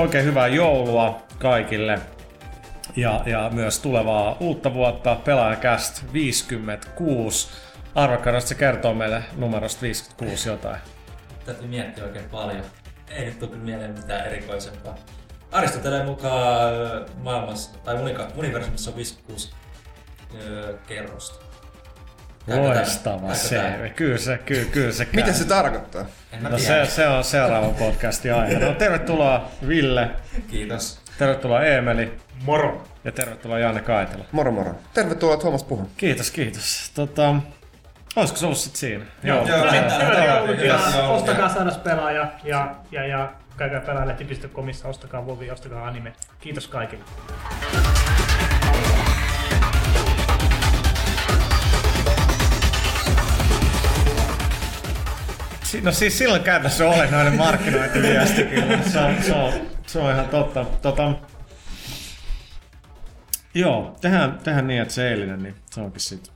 Oikein hyvää joulua kaikille. Ja, ja myös tulevaa uutta vuotta. Pelaajakäst 56. Arvakkaan, se kertoo meille numerosta 56 jotain. Täytyy miettiä oikein paljon. Ei nyt tule mieleen mitään erikoisempaa. Aristoteleen mukaan maailmassa, tai universumissa on 56 öö, kerrosta. Loistava se. Kyllä se, kyllä, kyllä se Mitä se tarkoittaa? No se, se on seuraava podcastin aihe. No tervetuloa Ville. Kiitos. Tervetuloa Eemeli. Moro. Ja tervetuloa Janne Kaitila. Moro moro. Tervetuloa Tuomas Puhun. Kiitos, kiitos. Tota, olisiko se ollut sit siinä? Joo, joo. joo ostakaa sadas pelaaja ja, ja, ja käykää pelaajalehti.comissa, ostakaa Vovi, ostakaa anime. Kiitos kaikille. No siis silloin käytössä olennainen markkinointiviesti kyllä. Se on, se on, se on ihan totta. Tota, joo, tehdään, tehdään niin, että se eilinen, niin se onkin sitten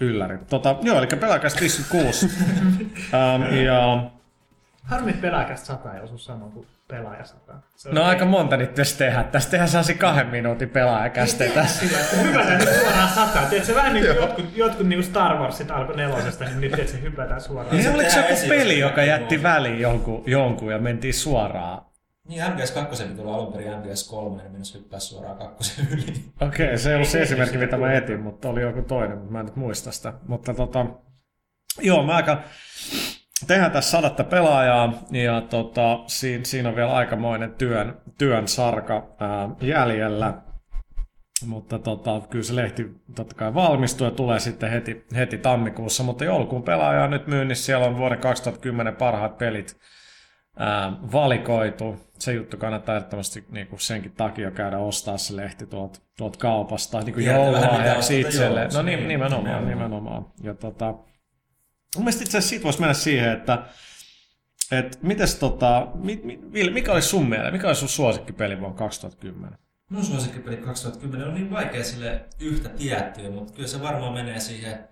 ylläri. Tota, joo, eli pelaajakäs 56. um, ja Harmi pelaajakäs 100 ei osu sanoa kuin pelaaja 100. No aika monta nyt tässä tehdä. Tässä tehdään sellaisia kahden minuutin pelaajakästeitä. Hypätään nyt suoraan sataan. Tiedätkö, vähän niin kuin jotkut, jotkut niin kuin Star Warsit alkoi nelosesta, niin nyt tiedätkö, hypätään suoraan. Niin oliko se joku peli, joka jätti väliin jonkun, jonkun ja mentiin suoraan? Niin, MGS 2 piti tulla alun perin MGS 3, niin mennessä hyppää suoraan kakkosen yli. Okei, okay, se ei ollut se esimerkki, mitä mä etin, mutta oli joku toinen, mutta mä en nyt muista sitä. Mutta tota, joo, mä aika tehdään tässä sadatta pelaajaa ja tota, siinä, siinä on vielä aikamoinen työn, työn sarka ää, jäljellä. Mutta tota, kyllä se lehti totta kai valmistuu ja tulee sitten heti, heti tammikuussa. Mutta joulukuun pelaaja on nyt myynnissä. Siellä on vuoden 2010 parhaat pelit ää, valikoitu. Se juttu kannattaa ehdottomasti niin kuin senkin takia käydä ostaa se lehti tuolta tuot kaupasta. Niin kuin joulua ja itselle. No niin, nimenomaan, nimenomaan. nimenomaan. Ja tota, Mun mielestä itse asiassa siitä voisi mennä siihen, että et mites tota, Ville, mikä oli sun mielestä, mikä oli sun suosikkipeli vuonna 2010? Mun suosikkipeli 2010 on niin vaikea sille yhtä tiettyä, mutta kyllä se varmaan menee siihen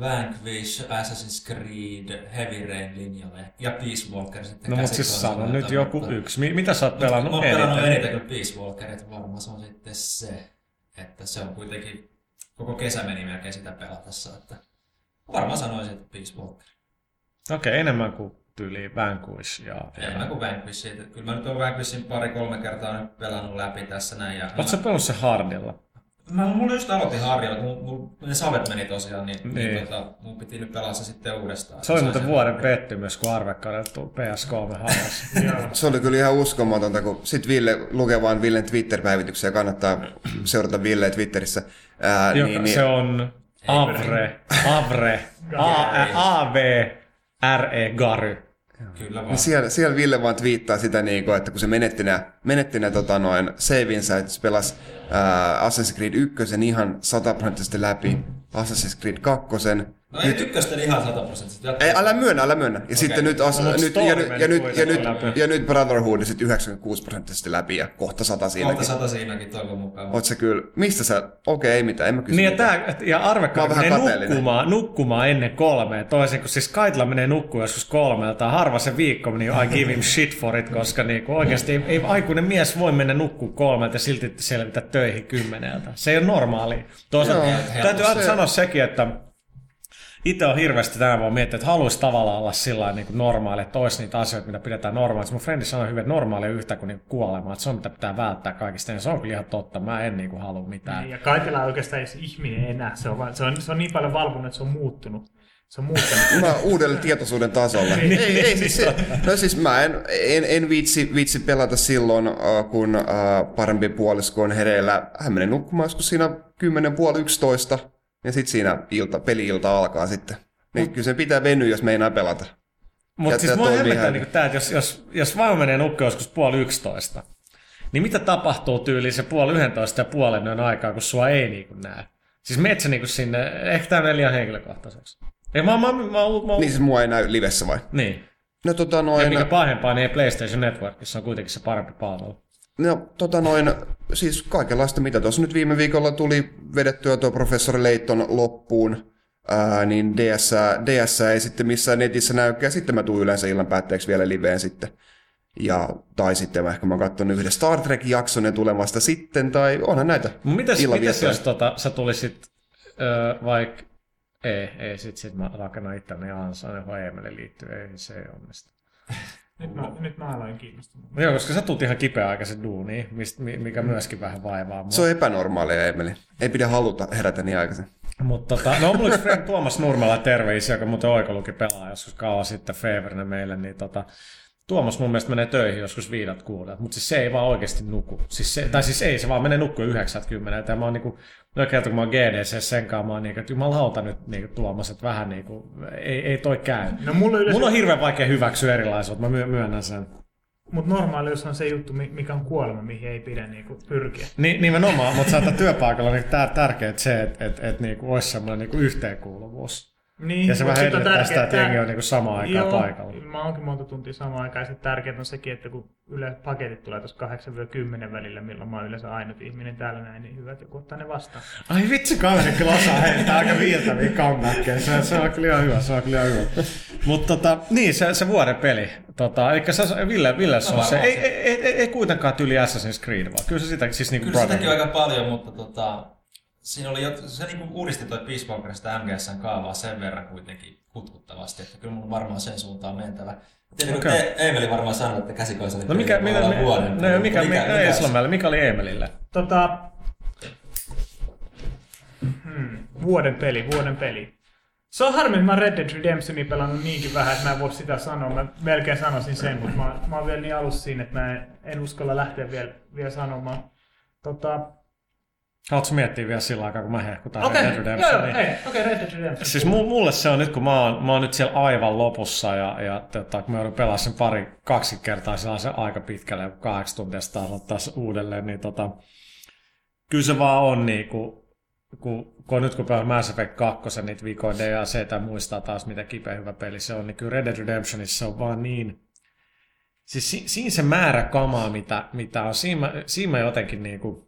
Vanquish, Assassin's Creed, Heavy Rain linjalle ja Peace Walker sitten No mutta siis sano nyt joku mutta... yksi. Mitä sä oot pelannut eniten? Mä oon pelannut eniten kuin Peace Walker, että varmaan se on sitten se, että se on kuitenkin koko kesä meni melkein sitä pelatessa, että Varmaan sanoisin, että Peace Walker. Okei, okay, enemmän kuin tyyli Vanquish. Ja, enemmän kuin Vanquish. Kyllä mä nyt oon Vanquishin pari-kolme kertaa nyt pelannut läpi tässä näin. Ja Oletko sä pelannut se hardilla? Mä, mulla just aloitin harjalla, mun, mun, ne savet meni tosiaan, niin, niin. niin tota, mun piti nyt pelaa se sitten uudestaan. Se oli muuten vuoden pettymys, kun Arvekkaudelle tuli PS3 halvassa. se oli kyllä ihan uskomatonta, kun sit Ville lukee vaan Villen Twitter-päivityksiä, kannattaa seurata Ville Twitterissä. Ää, Joka, niin, niin, se on Avre, Avre, A, V, R, E, Gary. Kyllä vaan. Niin siellä, siellä Ville vaan twiittaa sitä, niin kuin, että kun se menetti nämä, menetti nämä tota, noin savinsa, että se pelasi uh, Assassin's Creed 1 ihan sataprosenttisesti läpi, Assassin's Creed 2, No nyt, ei ykköstä ihan sataprosenttisesti. Ei, älä myönnä, älä myönnä. Ja okay. sitten nyt, as, no, nyt, ja, nyt, ja, nyt, ja, nyt, ja nyt Brotherhood sitten 96 prosenttisesti läpi ja kohta sata siinäkin. Kohta sata siinäkin toivon mukaan. Oot se kyllä, mistä sä, okei okay, ei mitään, en mä kysy Niin ja, tää, ja arvekaa, menee nukkumaan, nukkumaan ennen kolmea, toisin kuin siis Kaitla menee nukkumaan joskus kolmelta, harva se viikko, niin I give him shit for it, koska niin kuin oikeasti ei, ei, aikuinen mies voi mennä nukkumaan kolmelta ja silti selvitä töihin kymmeneltä. Se ei ole normaali. Toisaalta täytyy sanoa sekin, että itse on hirveästi tänä vuonna miettinyt, että haluaisi tavallaan olla sillä niin kuin normaali, että olisi niitä asioita, mitä pidetään normaaliksi. Mun frendi sanoi hyvin, että normaali on yhtä kuin, niin kuolema, että se on mitä pitää välttää kaikista. Ja se on kyllä ihan totta, mä en niin kuin halua mitään. Niin, ja kaikilla oikeastaan ei ihminen enää, se on, se on, se on niin paljon valvonut, että se on muuttunut. Se on muuttunut. Mä uudelle tietoisuuden tasolle. ei, ei, ei, siis, no siis mä en, en, en viitsi, viitsi pelata silloin, uh, kun uh, parempi puolisko on hereillä. Hän menee nukkumaan joskus siinä 10 puoli 11 ja sitten siinä ilta, peli-ilta alkaa sitten. Niin Mut, kyllä se pitää venyä, jos meinaa pelata. Mutta siis mua hämmentää niin tämä, että jos, jos, jos vaimo menee nukkeen joskus puoli yksitoista, niin mitä tapahtuu tyyliin se puoli yhdentoista ja puolen yön aikaa, kun sua ei niin kuin näe? Siis metsä niin kuin sinne, ehkä tämä meni liian henkilökohtaiseksi. Ei, mä, mä, mä, mä, mä, niin siis mua ei näy livessä vai? Niin. No tota noin... Ja mikä pahempaa, niin PlayStation Networkissa on kuitenkin se parempi palvelu. No, tota noin, siis kaikenlaista, mitä tuossa nyt viime viikolla tuli vedettyä tuo professori Leitton loppuun, ää, niin DS, DS ei sitten missään netissä näy, ja sitten mä tuun yleensä illan päätteeksi vielä liveen sitten. Ja, tai sitten mä ehkä mä oon katsonut yhden Star Trek-jakson ja tulen vasta sitten, tai onhan näitä mites illaviettoja. jos tota, sä tulisit öö, vaikka... Ei, ei, sit, sit mä rakennan itteni ansaa, johon Eemeli liittyy. Ei, se ei onnistu. Nyt mä, nyt mä aloin kiinnostunut. Joo, koska sä tulet ihan kipeäaikaisen duuniin, mist, mi- mikä myöskin vähän vaivaa mua. Se on epänormaalia, Emeli. Ei pidä haluta herätä niin aikaisin. Mutta tota, no mulla yksi friend Tuomas Nurmela terveisiä, joka muuten oikoluki pelaa joskus kauan sitten Faverinä meille, niin tota, Tuomas mun mielestä menee töihin joskus viidat kuudet, mutta siis se ei vaan oikeasti nuku. Siis se, tai siis ei, se vaan menee nukkuu 90. Ja mä oon niinku, no kerta kun mä oon GDC sen kanssa, mä oon niinku, että jumalauta nyt niinku Tuomas, että vähän niinku, ei, ei toi käy. No mulla yleensä, Mun on hirveän vaikea hyväksyä erilaisuutta, mä myö- myönnän sen. mutta normaalius on se juttu, mi- mikä on kuolema, mihin ei pidä niinku pyrkiä. Ni, nimenomaan, mutta saattaa työpaikalla niin tär, tärkeää se, että et, et, niinku olisi semmoinen niinku yhteenkuuluvuus. Niin, Ja se vähän edellyttää sitä, että jengi on niinku samaan aikaan Joo, paikalla. Mä oonkin monta tuntia samaan aikaan. Ja tärkeää on sekin, että kun yleensä paketit tulee tuossa 8-10 välillä, milloin mä oon yleensä ainut ihminen täällä näin, niin hyvä, että joku ottaa ne vastaan. Ai vitsi, kaveri kyllä osaa heittää aika viiltäviä comebackkejä. Se, se on kyllä ihan hyvä, se on kyllä ihan hyvä. Mutta tota, niin, se, se vuoden peli. Tota, eli se, Ville, Ville se on se. Ei, ei, ei, ei, kuitenkaan tyli Assassin's Creed, vaan kyllä se sitä, siis niinku Kyllä sitäkin aika paljon, mutta tota, siinä oli, jo- se niinku uudisti toi Peace Walkerista MGSn kaavaa sen verran kuitenkin kutkuttavasti, että kyllä mun varmaan sen suuntaan mentävä. Tietenkin okay. Eemeli varmaan sanoi, että käsikoisa oli No mikä, mikä, mikä, vuoden. no, mikä, mikä, mikä, mikä, Islamäellä, mikä oli Emelille? Tota, hmm, vuoden peli, vuoden peli. Se on harmi, että mä Red Dead Redemptionia pelannut niinkin vähän, että mä en voi sitä sanoa. Mä melkein sanoisin sen, mutta mä, mä oon vielä niin alussa siinä, että mä en, en uskalla lähteä vielä, vielä sanomaan. Tota, Haluatko miettiä vielä sillä aikaa, kun mä hehkutan Okei, Red Dead okay, Redemption? joo, niin- ei, okei, Red Dead Redemption. Siis mu- mulle se on nyt, kun mä oon, mä oon nyt siellä aivan lopussa ja, ja tota, kun mä joudun pelaamaan sen pari, kaksi kertaa sellaisen aika pitkälle, kahdeksan tuntia sitä se uudelleen, niin tota, kyllä se vaan on niinku, kun, kun nyt kun pelaa Mass Effect 2, niitä vikoja DLC ja muistaa taas, mitä kipeä hyvä peli se on, niin kyllä Red Dead Redemptionissa se on vaan niin, siis si, siinä se määrä kamaa, mitä, mitä on, siinä siinä mä jotenkin niinku,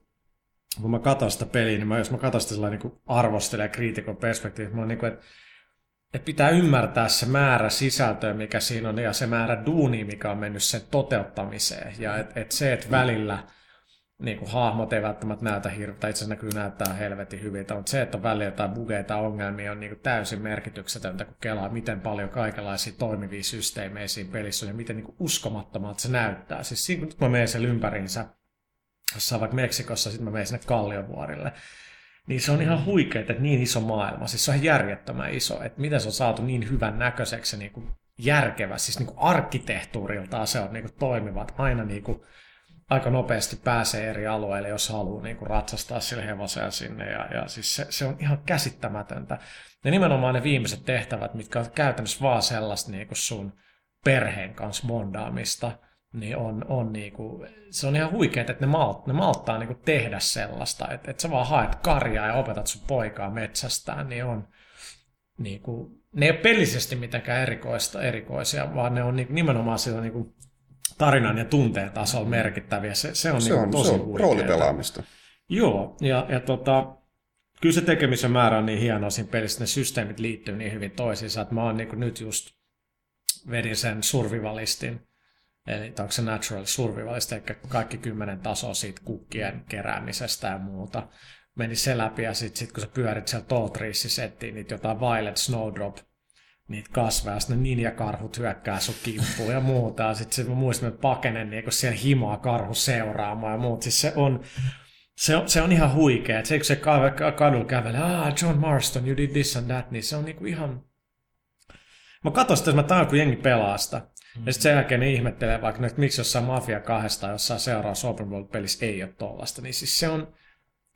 kun mä katson sitä peliä, niin mä, jos mä katson sitä sellainen niin arvostelijan ja kriitikon perspektiivistä, mä oon niin kuin, että että pitää ymmärtää se määrä sisältöä, mikä siinä on, ja se määrä duunia, mikä on mennyt sen toteuttamiseen. Ja että et se, että välillä niin kuin hahmot ei välttämättä näytä hirveä, tai itse asiassa näkyy näyttää helvetin hyviltä, mutta se, että on välillä jotain bugeja tai ongelmia, on niin kuin täysin merkityksetöntä, kun kelaa, miten paljon kaikenlaisia toimivia systeemejä siinä pelissä on, ja miten niin kuin uskomattomalta se näyttää. Siis siinä, kun mä menen sen ympäriinsä, jossain vaikka Meksikossa, sitten mä menen sinne Kalliovuorille, niin se on ihan huikea, että niin iso maailma, siis se on järjettömän iso, että miten se on saatu niin hyvän näköiseksi niin kuin järkevä, siis niin kuin arkkitehtuuriltaan se on niin kuin toimivat, aina niin kuin aika nopeasti pääsee eri alueille, jos haluaa niin kuin ratsastaa sille hevosella sinne, ja, ja siis se, se on ihan käsittämätöntä. Ja nimenomaan ne viimeiset tehtävät, mitkä on käytännössä vaan sellaista niin kuin sun perheen kanssa bondaamista, niin on, on niinku, se on ihan huikeaa, että ne, malt, ne malttaa niinku tehdä sellaista, että, että sä vaan haet karjaa ja opetat sun poikaa metsästään, niin on niinku, ne ei ole pelisesti mitenkään erikoista, erikoisia, vaan ne on niinku, nimenomaan sillä niinku, tarinan ja tunteen tasolla merkittäviä. Se, se on, Se niinku on, tosi se on huikeeta. roolipelaamista. Joo, ja, ja tota, kyllä se tekemisen määrä on niin hienoa siinä pelissä, ne systeemit liittyy niin hyvin toisiinsa, että mä oon niin nyt just vedin sen survivalistin, eli onko se natural survivalist, eli kaikki kymmenen tasoa siitä kukkien keräämisestä ja muuta. Meni se läpi ja sitten sit, kun sä pyörit siellä Toltriissa, ettiin niitä jotain Violet Snowdrop, niitä kasveja, ja sitten ne ninjakarhut hyökkää sun kimppuun ja muuta. Ja sitten mä muistan, että pakenen niin siellä himaa karhu seuraamaan ja muut. Siis se on, se on, se on ihan huikea. että Se, kun se ka- kadulla kävelee, ah, John Marston, you did this and that, niin se on niinku ihan... Mä katson sitä, että mä tajuan, kun jengi pelaa sitä. Mm-hmm. Ja sitten sen jälkeen ne ihmettelee vaikka, että miksi jossain Mafia kahdesta, jossain seuraavassa Open World-pelissä ei ole tollasta. Niin siis se on,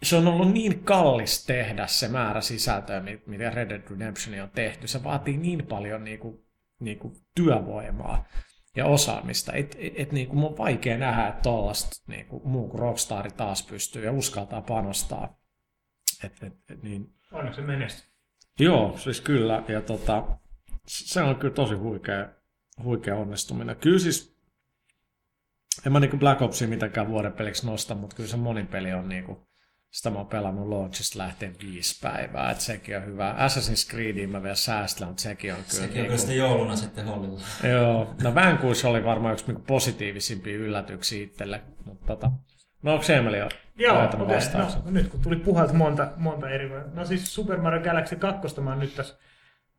se on ollut niin kallis tehdä se määrä sisältöä, mit- mitä Red Dead Redemption on tehty. Se vaatii niin paljon niinku, niinku työvoimaa ja osaamista, että et, et, niinku, mun on vaikea nähdä, että tollasta niinku, muu kuin Rockstar taas pystyy ja uskaltaa panostaa. Et, et, et, niin, Onneksi se menestyy. Joo, siis kyllä. Ja tota, se on kyllä tosi huikea, huikea onnistuminen. Kyllä siis, en mä niinku Black Opsia mitenkään vuoden peliksi nosta, mutta kyllä se monin peli on niinku, Sitä mä oon pelannut launchista lähtien viisi päivää, että sekin on hyvä. Assassin's Creediin mä vielä säästän, mutta sekin on kyllä... Sekin on niinku- kyllä sitten jouluna sitten hollilla. Joo, no Vanquish oli varmaan yksi niinku positiivisimpia yllätyksiä itselle, mutta tota, no onko Emeli jo Joo, vastauksen? No, nyt kun tuli puhalta monta, monta eri... No siis Super Mario Galaxy 2 mä oon nyt tässä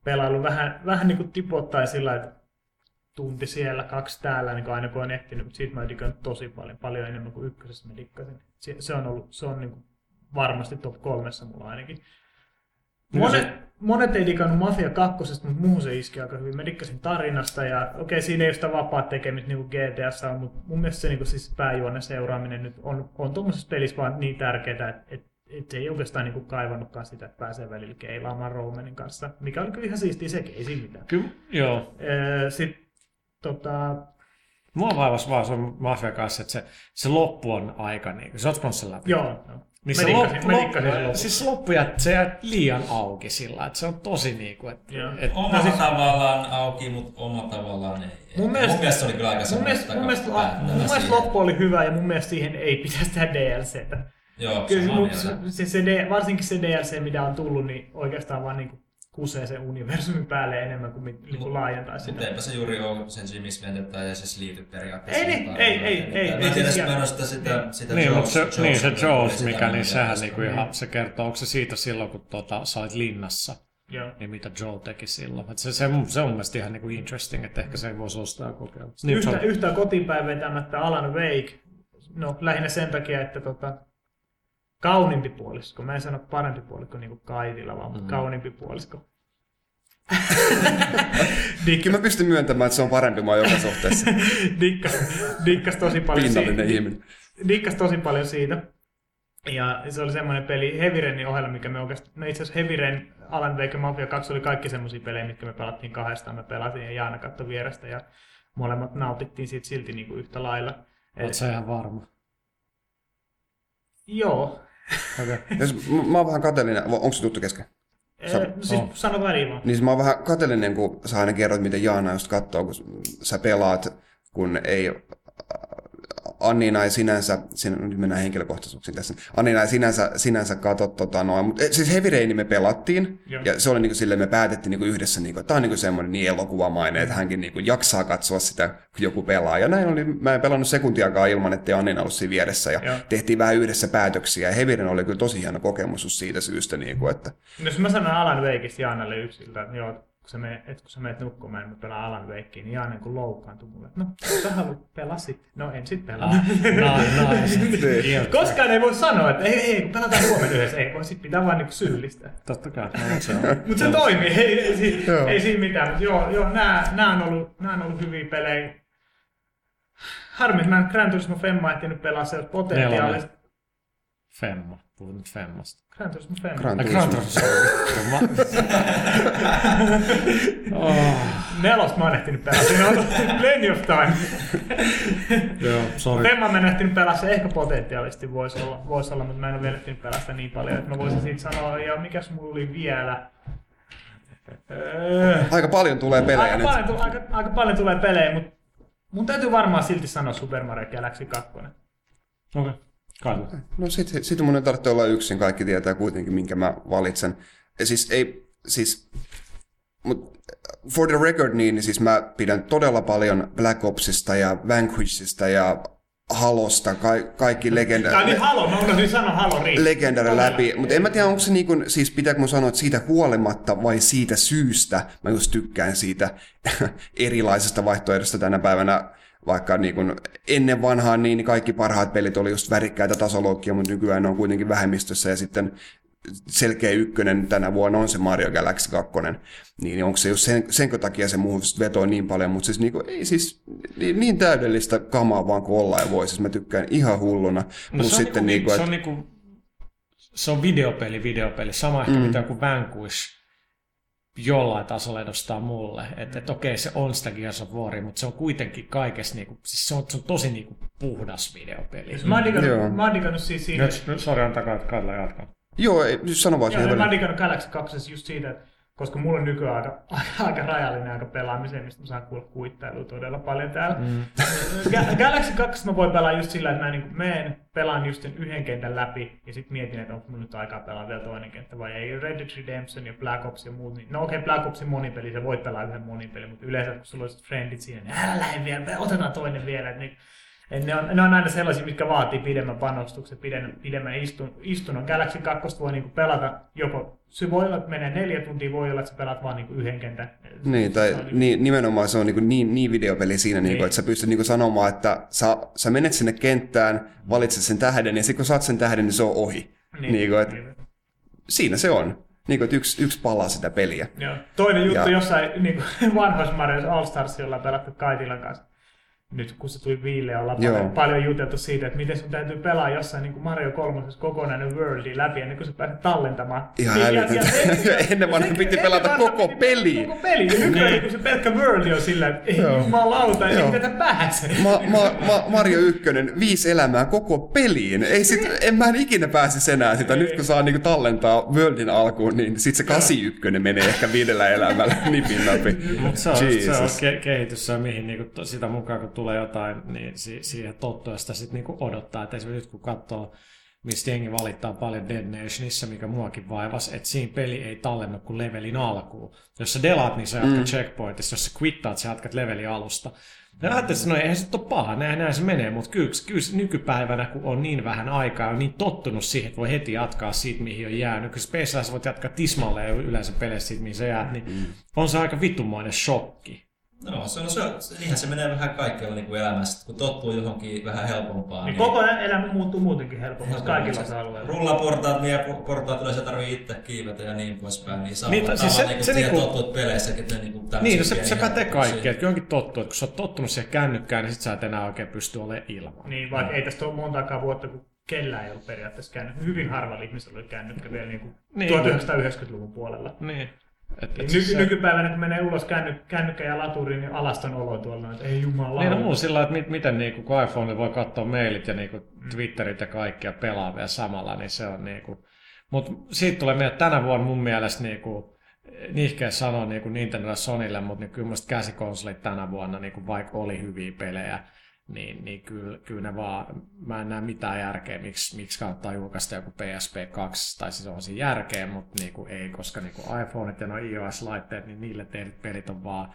pelaillut vähän, vähän niin kuin tipoittain sillä että tunti siellä, kaksi täällä, niin kuin aina kun on ehtinyt, mutta siitä mä digannut tosi paljon, paljon enemmän kuin ykkösessä mä dikkasin. Se, se on ollut, se on niin kuin varmasti top kolmessa mulla ainakin. Monet, monet ei digannut Mafia 2, mutta muuhun se iski aika hyvin. Mä dikkasin tarinasta ja okei, okay, siinä ei ole sitä vapaa tekemistä niin kuin GTS on, mutta mun mielestä se niin kuin siis pääjuonen seuraaminen nyt on, on tuommoisessa pelissä vaan niin tärkeää, että, että, että ei oikeastaan niin kuin kaivannutkaan sitä, että pääsee välillä keilaamaan Romanin kanssa, mikä oli kyllä ihan siistiä sekin, ei siinä mitään. Kyllä, joo. Sitten tota, Mua vaivasi vaan se Mafia kanssa, että se, se loppu on aika niin kuin, sä oot sen läpi. joo, no. Niin se loppu, loppu, sen lopun. siis loppu jää, se jää liian auki sillä, että se on tosi niinku, että Joo. et, Oma No siis- tavallaan auki, mutta oma tavallaan ei. Mun mielestä, mun mielestä se oli kyllä aika mun mielestä, mun mielestä, mun mielestä loppu oli hyvä ja mun mielestä siihen ei pitäisi tehdä DLCtä. Joo, Kyllä mun, mieltä. se, se, D- varsinkin se DLC, mitä on tullut, niin oikeastaan vaan niin kusee sen universumin päälle enemmän kuin, mit- niin kuin laajentaa Mutta sitä. eipä se juuri ole sen Jimmy's Vendetta ja se liity periaatteessa. Ei niin, ei, ei, ei, Mä ei, en tiedä, mä ole sitä, sitä, sitä niin, mutta se, Jaws- niin, se sitä mikä, niin sehän niinku ihan, se kertoo, onko se siitä silloin, kun tota, sä olit linnassa, Joo. niin mitä Joe teki silloin. Et se, se, se on mun mielestä ihan niinku interesting, että ehkä se voisi ostaa kokeilla. Niin, Yhtä, Joe- yhtään kotipäin vetämättä Alan Wake, no lähinnä sen takia, että tota, kauniimpi puolisko, mä en sano parempi puolikko niin kuin Kaitilla, vaan mm. kauniimpi puolisko. Dik, Kyllä mä pystyn myöntämään, että se on parempi maa joka suhteessa. dikkas, dikkas tosi paljon siitä. ihminen. dikkas tosi paljon siitä. Ja se oli semmoinen peli Heavy Rainin ohella, mikä me oikeastaan... No itse asiassa Heavy Rain, Alan Wake ja Mafia 2 oli kaikki semmoisia pelejä, mitkä me pelattiin kahdestaan. Me pelasin ja Jaana katsoi vierestä ja molemmat nautittiin siitä silti niin kuin yhtä lailla. Oot sä ihan varma? Joo. Okay. Jos, mä, mä oon vähän kateellinen, onko se tuttu kesken? Eh, siis on. sano väliin vaan. Niin mä oon vähän kateellinen, kun sä aina kerrot, miten Jaana just katsoo, kun sä pelaat, kun ei Annina ei sinänsä, sinä, nyt mennään henkilökohtaisuuksiin tässä, Annina ei sinänsä, sinänsä katso tota noin, mutta siis Heavy Rain me pelattiin, Joo. ja se oli niinku silleen, me päätettiin niinku yhdessä, niinku, että tämä on niinku semmoinen niin elokuvamainen, että hänkin niinku jaksaa katsoa sitä, kun joku pelaa. Ja näin oli, mä en pelannut sekuntiakaan ilman, että Annina ollut siinä vieressä, ja Joo. tehtiin vähän yhdessä päätöksiä, ja Heavy Rain oli kyllä tosi hieno kokemus siitä syystä, niinku, että No, jos mä sanon Alan Wakeista Jaanalle yksiltä, että joo, kun sä menet, että kun sä menet nukkumaan ja mä pelaan Alan Wakea, niin Jaana niin loukkaantui mulle. No, sä haluat pelaa sitten. No en sit pelaa. No, nice. Koskaan ei voi sanoa, että ei, ei, kun pelataan huomenna yhdessä. Ei, voi sit pitää vaan niinku syyllistää. Totta kai, no, se on. Mutta se toimii, ei, ei, ei, ei siinä mitään. Mutta joo, joo nämä, nämä, on ollut, nämä on ollut hyviä pelejä. Harmi, että mä en Gran Turismo Femma ehtinyt pelaa se potentiaalista. Femma. Puhut nyt Femmasta. Gran Turismo Femma. Gran Ai, Turismo. Gran Turismo. oh, Nelosta mä oon ehtinyt pelaa. Siinä on plenty of time. joo, sorry. Femma mä en ehtinyt pelaa se ehkä potentiaalisesti voisi olla, vois olla, mutta mä en ole vielä ehtinyt pelaa sitä niin paljon, että mä voisin siitä sanoa, ja mikäs mulla oli vielä. Öö, aika paljon tulee pelejä aika, nyt. paljon, aika, aika paljon tulee pelejä, mutta mun täytyy varmaan silti sanoa Super Mario Galaxy 2. Okei. Okay. Kalle. No sit, sit mun ei tarvitse olla yksin, kaikki tietää kuitenkin, minkä mä valitsen. Ja siis ei, siis, mut for the record niin, niin siis mä pidän todella paljon Black Opsista ja Vanquishista ja Halosta, ka- kaikki legenda... On niin Halo, mä unohdin sanoa Halo riittää. legendary läpi, mutta en mä tiedä, onko se niin kuin, siis pitääkö mun sanoa, että siitä huolimatta vai siitä syystä mä just tykkään siitä erilaisesta vaihtoehdosta tänä päivänä, vaikka niin kuin ennen vanhaan niin kaikki parhaat pelit oli just värikkäitä tasoloikkia, mutta nykyään ne on kuitenkin vähemmistössä ja sitten selkeä ykkönen tänä vuonna on se Mario Galaxy 2, niin onko se just sen, senkö takia se muuhun vetoo niin paljon, mutta siis niinku, ei siis niin, niin täydellistä kamaa vaan kuin ollaan ja voi, siis mä tykkään ihan hulluna, No plus se on, sitten niinku, niinku, se, on niinku, se on videopeli, videopeli. Sama ehkä mm. mitä joku Vanquish jollain tasolla edustaa mulle. Että et, okei, se on sitä Gears of War, mutta se on kuitenkin kaikessa, niinku, siis se on, se on tosi niinku, puhdas videopeli. Mä oon Joo. digannut, mä oon digannut siis siitä, Nyt, nyt sori, antakaa, että Kalle jatkaa. Joo, ei, sano vaan Joo, siihen mä oon digannut Galaxy 2 just siitä, että koska mulla on nykyään aika, aika rajallinen aika pelaamiseen, mistä mä saan kuulla kuittailua todella paljon täällä. Mm. Galaxy 2 mä voin pelaa just sillä, että mä niin meen, pelaan just sen yhden kentän läpi ja sitten mietin, että onko mun nyt aikaa pelaa vielä toinen kenttä vai ei. Red Dead Redemption ja Black Ops ja muut, niin no okei, okay, Black Opsin monipeli, sä voit pelaa yhden monipeli, mutta yleensä kun sulla olisi friendit siinä, niin älä lähde vielä, otetaan toinen vielä. Niin et ne, on, ne on aina sellaisia, mitkä vaatii pidemmän panostuksen, pidemmän, pidemmän istun, istunnon. Galaxy 2 voi niinku pelata joko, se voi olla, että menee neljä tuntia, voi olla, että sä pelaat vaan niinku yhden kentän. Niin, tai se on niinku- niin, nimenomaan se on niin, niin, niin videopeli siinä, niin. Niin, että sä pystyt niin sanomaan, että sä, sä menet sinne kenttään, valitset sen tähden, ja sitten kun saat sen tähden, niin se on ohi. Niin, niin kuin, että niin. siinä se on. Niin kuin, että yksi, yksi pala sitä peliä. Joo. Toinen juttu Ja- jossain niin vanhoissa Mario All Stars, jolla on pelattu Kaitilan kanssa. Nyt kun se tuli Viille, ollaan Joo. paljon, paljon juteltu siitä, että miten sun täytyy pelaa jossain niin kuin Mario 3 kokonainen worldi läpi ennen kuin sä pääset tallentamaan. Ihan Niin, ja- älytöntä. Ennen vanhaan se- piti pelata koko peli. Koko peli. Ja nykyään niin. kun se pelkkä worldi on sillä, että ei jumalauta, ei tätä pääse. Ma, ma, ma, Mario 1, viisi elämää koko peliin. Ei sit, en mä en ikinä pääsisi enää sitä. Nyt kun saa niinku tallentaa Worldin alkuun, niin sit se 81 menee ehkä viidellä elämällä nipin napi. Mutta se on, se on ke- kehitys, se on mihin niinku, to- sitä mukaan kun tulee jotain, niin si- siihen tottuu ja sitä sit niinku odottaa. Et esimerkiksi nyt kun katsoo, mistä jengi valittaa paljon Dead Nationissa, mikä muakin vaivas, että siinä peli ei tallennu kuin levelin alkuun. Jos sä delaat, niin sä jatkat mm. checkpointissa. Jos sä quittaat, sä jatkat levelin alusta. Ja ajattelin, että no eihän se ole paha, näin, näin se menee, mutta kyllä, kyllä nykypäivänä, kun on niin vähän aikaa, on niin tottunut siihen, että voi heti jatkaa siitä, mihin on jäänyt. Kun Space voit jatkaa tismalleen yleensä peleissä siitä, mihin sä jäät, niin mm. on se aika vittumainen shokki. No, se on, se, on- se, niinhän se menee vähän kaikkialla niin kuin elämässä, kun tottuu johonkin vähän helpompaan. Niin koko elämä muuttuu muutenkin helpommaksi kaikilla osa-alueilla. Rullaportaat, mitä portaat tulee, se tarvii itse kiivetä ja niin poispäin. Niin saa Niin, niin, siis se- se, niin, se se niinku- tottuut peleissä, että ne niin kuin Niin, no se, se pätee kaikkeen, että johonkin tottuu, että kun sä oot tottunut siihen kännykkään, niin sit sä et enää oikein pysty olemaan ilman. Niin, vaikka ei tästä ole montaakaan vuotta, kun kellään ei ollut periaatteessa kännykkä. Hyvin harvalla ihmisellä oli kännykkä vielä niin kuin Niin. 1990-luvun puolella. Niin. Et, Niin et Nyky, se- nykypäivänä, kun menee ulos känny, kännykkä ja laturi, niin alaston olo tuolla, että ei jumala. Niin no mulla sillä että mit, miten niinku, kun iPhone voi katsoa mailit ja niinku, Twitterit ja kaikkia pelaa vielä samalla, niin se on niinku... Mutta siitä tulee että tänä vuonna mun mielestä niinku, nihkeä sanoa niinku Nintendo ja Sonylle, mutta niin kyllä musta käsikonsolit tänä vuonna, niinku, vaikka oli hyviä pelejä, niin, niin kyllä, kyllä ne vaan, mä en näe mitään järkeä, miksi, miksi kannattaa julkaista joku PSP 2, tai siis on siinä järkeä, mutta niinku ei, koska niinku iPhoneit ja nuo iOS-laitteet, niin niille tehdyt pelit on vaan,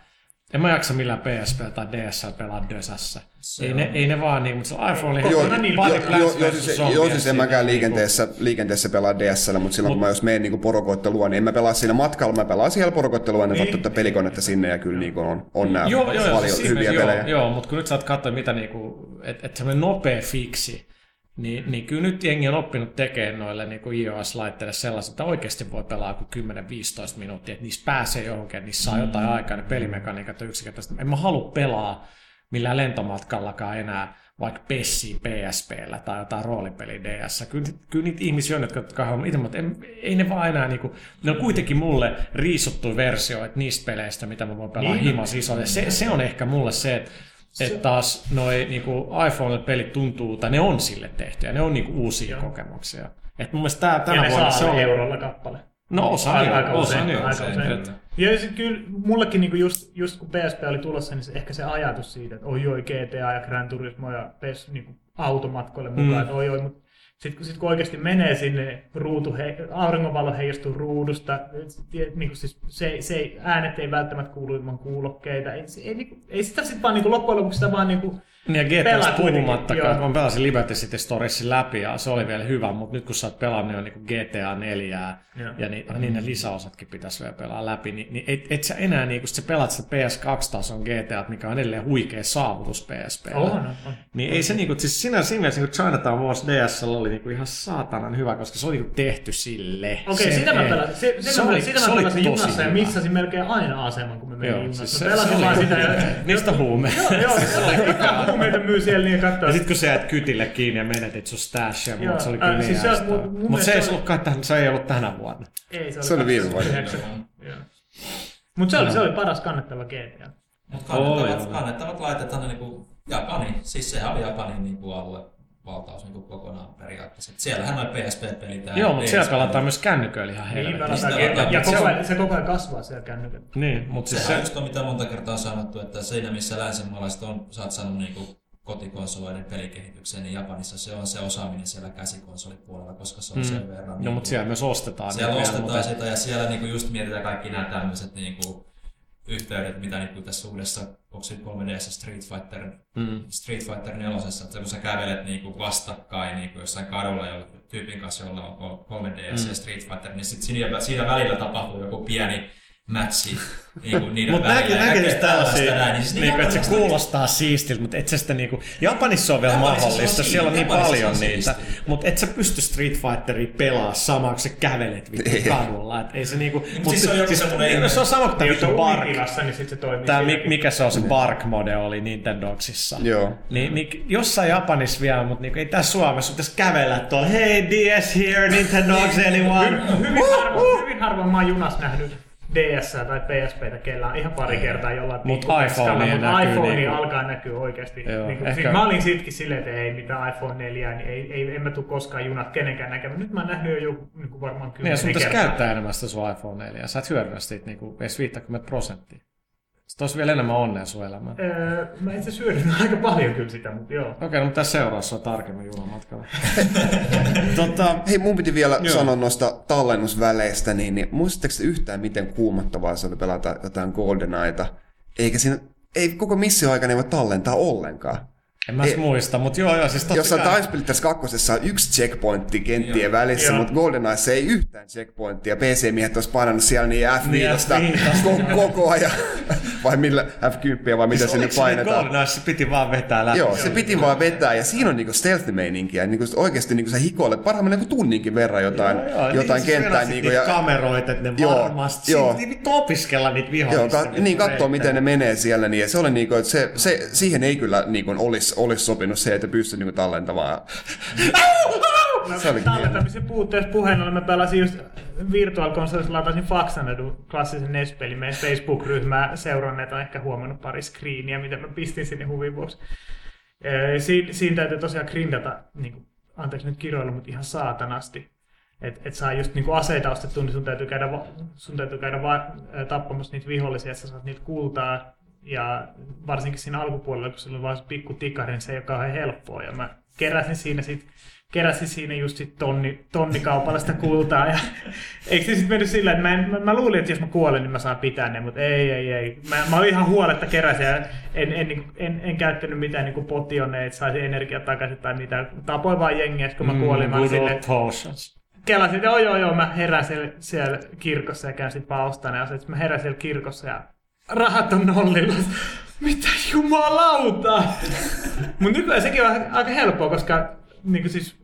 en mä jaksa millään PSP tai DSL pelaa dösässä. Se Ei on. ne, ei ne vaan niinku, mutta se iPhone oli Joo, Kokonaan niin, joo, Body joo, siis, joo, siis en mäkään niinku- liikenteessä, liikenteessä pelaa DSL, mutta silloin kun mä jos menen niin porukoittelua, niin en mä pelaa siinä matkalla, mä pelaan siellä porukoittelua, niin Niin. ottaa pelikonetta sinne ja kyllä niin on, on nämä Joo, joo, paljon siis hyviä joo, pelejä. Joo, mutta kun nyt sä oot katsoa, mitä niinku, että et semmoinen nopea fiksi, niin, niin kyllä nyt jengi on oppinut tekemään noille niin iOS-laitteille sellaisen, että oikeasti voi pelaa kuin 10-15 minuuttia, että niissä pääsee johonkin, että niissä saa jotain aikaa, ne pelimekaniikat on yksinkertaisesti. En mä halua pelaa millään lentomatkallakaan enää vaikka Pessiin PSPllä tai jotain roolipeli DS. Kyllä, kyllä niitä ihmisiä on, jotka haluaa itse, mutta en, ei ne vaan enää, niin kuin, ne on kuitenkin mulle riisuttu versio että niistä peleistä, mitä mä voin pelaa niin. himas isolle. Se, se on ehkä mulle se, että että taas noi niinku iPhone-pelit tuntuu, tai ne on sille tehty, ja ne on niinku uusia Joo. kokemuksia. Et mun mielestä tää, ja tänä ne vuonna saa se on... eurolla kappale. No osa Aika- niin, aika osa usein, aika Ja se, kyllä mullekin niinku just, just kun PSP oli tulossa, niin se, ehkä se ajatus siitä, että oi oi GTA ja Gran Turismo ja PES niinku automatkoille mukaan, Mm. että oi oi, mutta sitten sit kun oikeasti menee sinne, ruutu, he, auringonvalo heijastuu ruudusta, et, niinku siis se, se äänet ei välttämättä kuulu ilman kuulokkeita, ei, se, ei, niinku, ei sitä sitten vaan niinku, loppujen lopuksi sitä vaan niinku, Niin ja GTAsta kuitenkin, puhumattakaan, joo. mä pelasin Liberty City Storiesin läpi ja se oli vielä hyvä, mutta nyt kun sä oot pelannut jo niin GTA 4 Joo. ja niin, niin ne lisäosatkin pitäisi vielä pelaa läpi, niin, niin et, et sä enää, niin kun sä pelaat sitä PS2-tason GTA, mikä on edelleen huikea saavutus PSP. on, on, on. Niin ei se niinku, siis siinä, siinä mielessä niinku Chinatown Wars DSL oli niinku ihan saatanan hyvä, koska se oli niinku tehty sille. Okei, Sen sitä mä pelasin, se, se, se oli- sitä mä pelasin junassa ja missasin melkein aina aseman, kun mä menin Joo, junassa. siis se, pelasin se vaan sitä ja... Niistä huume. Joo, jotain huumeita myy siellä niin katsoa. Ja sit kun sä jäät kytille kiinni ja menetit sun stashia, mutta se oli kyllä niin siis se on- äästää. mun- mun Mutta se, ei ollut kai tähän- se ei ollut tänä vuonna. Ei, se oli, Se oli viime vuonna. 2009. Joo. Mut se oli, se oli paras kannettava GTA. Mutta kannettavat, kannettavat laitteethan ne niinku Japani, siis sehän oli Japanin niinku alue. Valtaus niin kuin kokonaan periaatteessa. Siellähän noin PSP-pelit ja Joo, mutta siellä pelataan myös kännyköillä ihan Niin, helvetin. pelataan, Mistä ja, ja pelataan? koko ajan, se koko ajan kasvaa siellä kännykällä. Niin, mutta siis se, just on mitä monta kertaa on sanottu, että siinä missä länsimaalaiset on, sä oot saanut niinku kotikonsoleiden pelikehitykseen, niin Japanissa se on se osaaminen siellä käsikonsolipuolella, koska se on Mm. sen verran... no, niinku- mutta siellä myös ostetaan. siellä ostetaan mutta- sitä ja siellä niinku just mietitään kaikki nämä tämmöiset niinku yhteydet, mitä niinku tässä uudessa, onko se 3DS Street Fighter, Mm. Street Fighter 4, että kun sä kävelet niinku vastakkain niinku jossain kadulla jo, tyypin kanssa, jolla on 3DS Mm. ja Street Fighter, niin sit siinä, siinä välillä tapahtuu joku pieni matchi niinku niiden Mutta välillä. näkee, kaikkea tällaisia, näin, niin siis niinku, että se kuulostaa siistiltä, mutta et sä sitä niinku, Japanissa on vielä Japanissa on mahdollista, siistiä, siellä on niin paljon on niitä, mutta et sä pysty Street Fighteria pelaa samaa, kun sä kävelet vittu kadulla, et ei se niinku, mut siis se on joku semmonen ihme- se on sama kuin tää Niin, on Bark, niin sitten se toimii tää, mi- mikä se on se Bark-mode oli Nintendogsissa. Joo. Niin, niin jossain Japanissa vielä, mutta niin, ei tässä Suomessa pitäisi kävellä tuolla, hei DS here, Nintendogs anyone? Hyvin harvoin, hyvin harvoin mä oon junas nähnyt DS tai PSPtä, kellä on ihan pari kertaa jollain Mut pikku iPhoneen keskalla, näkyy iPhone niinku- alkaa näkyä oikeasti. Joo, Niin ehkä- siis mä olin sitkin silleen, että ei mitään iPhone 4, niin ei, ei, en mä tuu koskaan junat kenenkään näkemään. Nyt mä oon nähnyt jo joku, niin kuin varmaan Niin, ja kymmenen sun pitäisi kertaa. käyttää enemmän sitä sun iPhone 4, sä et hyödynnä siitä niinku edes 50 prosenttia. Sitten olisi vielä enemmän onnea sun elämään. Öö, mä itse syödyn aika paljon kyllä sitä, mutta joo. Okei, no mutta tässä seuraavassa on tarkemmin junamatkalla. tota, Hei, mun piti vielä Joo. Sanoa noista tallennusväleistä, niin, niin muistatteko te yhtään, miten kuumottavaa se oli pelata jotain GoldenEyeta? Eikä siinä, ei koko missio aikana ei voi tallentaa ollenkaan. en mä muista, mutta joo joo, siis totta Jossain kai. Time Splitters 2 on yksi checkpointti kenttien Joo. välissä, mutta GoldenEyessa ei yhtään checkpointtia. PC-miehet olisi painanut siellä niin F5 Niin, F5:sta. ko- koko ajan. vai millä F10 vai mitä Siis sinne oliko se painetaan. Goldeneye, se piti vaan vetää läpi. Joo, se piti vaan vetää ja siinä on niinku stealth-meininkiä. Niinku oikeasti niinku sä hikoilet parhaimmillaan niinku tunninkin verran jotain, Joo, joo, jotain niin, siis kenttää. Niinku, ja, kameroita, että ne Joo, varmasti. joo. Joo. Vittu opiskella niitä Joo, vihollisia. ka- niin katsoo miten ne menee siellä, niin ja se oli niinku, että se, se, siihen ei kyllä niinku olisi, olisi sopinut se, että pystyy niinku tallentamaan. Oli Tallentamisen puutteessa puheen ollen mä pelasin just Virtual Consolessa latasin Faxanadun klassisen NES-pelin meidän Facebook-ryhmää seuranneet on ehkä huomannut pari screeniä, mitä mä pistin sinne huvin vuoksi. Ee, Siinä, täytyy tosiaan grindata, niin kuin, anteeksi nyt kiroilu, mutta ihan saatanasti. Et, et saa just niinku aseita ostettua, niin sun täytyy käydä, sun täytyy käydä va- tappamassa niitä vihollisia, että sä saat niitä kultaa. Ja varsinkin siinä alkupuolella, kun sulla on vaan se pikku tikari, niin se ei ole kauhean helppoa. Ja mä keräsin siinä sit, keräsin siinä just sit tonni, tonnikaupalla sitä kultaa. Ja eikö se sitten mennyt sillä, että mä, en, mä, mä, luulin, että jos mä kuolen, niin mä saan pitää ne, mutta ei, ei, ei. Mä, mä olin ihan huoletta keräsin ja en, en, en, en, en käyttänyt mitään niin potioneita, että saisi energiaa takaisin tai mitään. Tapoin vaan jengiä, kun mä kuolin. Mä olin Mm, old potions. kelasin, että joo joo joo, mä herään siellä, siellä kirkossa ja käyn sit vaan ne aseet. Mä herään siellä kirkossa ja rahat on nollilla. Mitä jumalauta? Mut nykyään sekin on aika helppoa, koska niin siis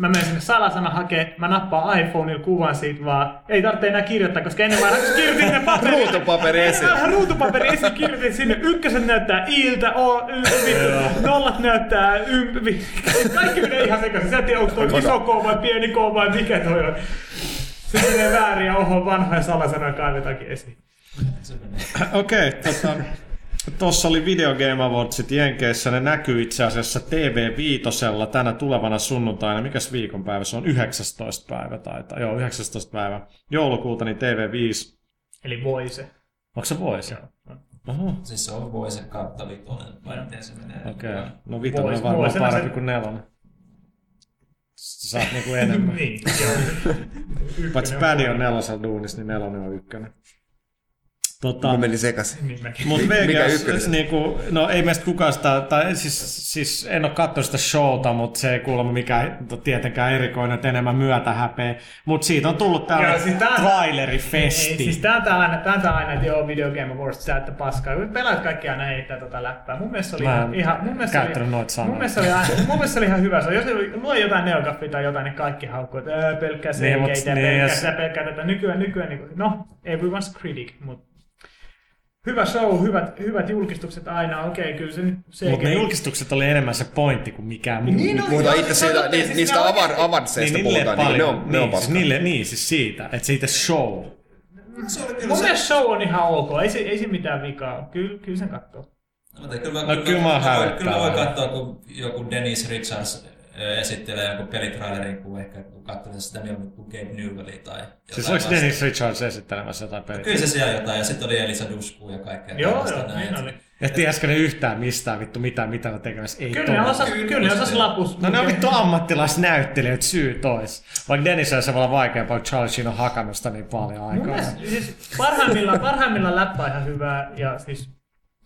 mä menen sinne salasana hakee, mä nappaan iPhoneilla kuvan siitä vaan. Ei tarvitse enää kirjoittaa, koska ennen mä kirjoitin sinne paperiin. Ruutupaperi esiin. Vähän ruutupaperi esiin kirjoitin sinne. Ykköset näyttää iltä, o, y, vittu. Nollat näyttää ympi. Kaikki menee ihan sekaisin. Sä et tiedä, onko toi iso K vai pieni K vai mikä toi on. Se menee väärin ja oho vanhoja salasanoja kaivetaankin esiin. Okei, tota, Tuossa oli Video Game Awardsit Jenkeissä, ne näkyy itse asiassa TV5 tänä tulevana sunnuntaina. Mikäs viikonpäivä se on? 19. päivä taitaa. Joo, 19. päivä joulukuuta, niin TV5. Eli voise. Onko se voisi? Oho, Siis se on voise kautta vitonen, vai miten se menee. okei. Okay. No vitonen on varmaan parempi se- kuin nelonen. Sä saat niinku enemmän. niin, joo. Paitsi pädi on nelosella duunissa, niin nelonen on ykkönen. Tota, Mä menin sekaisin. Niin. Mutta mikä Vegas, niinku, no ei meistä kukaan sitä, tai siis, siis en ole katsonut sitä showta, mutta se ei kuulemma mikään tietenkään erikoinen, että enemmän myötä häpeä. Mutta siitä on tullut tällainen siis tää- Ei, trailerifesti. siis tää on tää aina, tää on aina, että joo, Video Game Awards täyttä paskaa. Kun Pelaat kaikki aina heittää tota läppää. Mun mielestä se oli Mä ihan, mun mielestä se käyttänyt oli, noita sanoja. mun mielestä se oli, aina- mun mielestä se oli ihan hyvä. Se, jos oli, lue jotain neokaffia tai jotain, niin kaikki haukkuu, että ää, pelkkää Niin, mut- selkeitä, niin, pelkkää jos- sitä, pelkkää tätä. Nykyään, nykyään, niin kuin, no, everyone's critic, mutta hyvä show, hyvät, hyvät julkistukset aina, okei, kyllä se nyt selkeä. Mutta ne julkistukset oli enemmän se pointti kuin mikään muu. Niin oli. Mutta Joo, itse se siitä, ni, siis niistä avar, avanseista niin, niille puhutaan, niin ne on, ne on niin, siis paskaa. niille, niin, siis siitä, että siitä show. Se kyllä Mun se... mielestä show on ihan ok, ei, se, ei se mitään vikaa. Kyllä, kyllä sen katsoo. Mä tein, kyllä, No kyllä mä voin- hävettää Kyllä mä voin katsoa, kun joku Dennis Richards esittelee jonkun pelitrailerin, kuin ehkä katselee sitä mieluummin kuin Gabe Newellia tai jotain Siis oliko. Dennis Richards esittelemässä jotain peliä? Kyllä se siellä jotain, ja sitten oli Elisa Dusku ja kaikkea Joo, tällaista joo, näin. niin oli. Ja tiesikö ne yhtään mistään vittu mitään, mitä ne tekemässä? Ei Kyllä ne osas, kyllä ne osas lapus. No ne on vittu ammattilaisnäyttelijöitä syy tois. Vaikka Dennis on se voi olla vaikeampaa, kun Charlie Sheen on hakannut sitä niin paljon Mun aikaa. mielestä, siis parhaimmillaan, parhaimmillaan läppä on ihan hyvää ja siis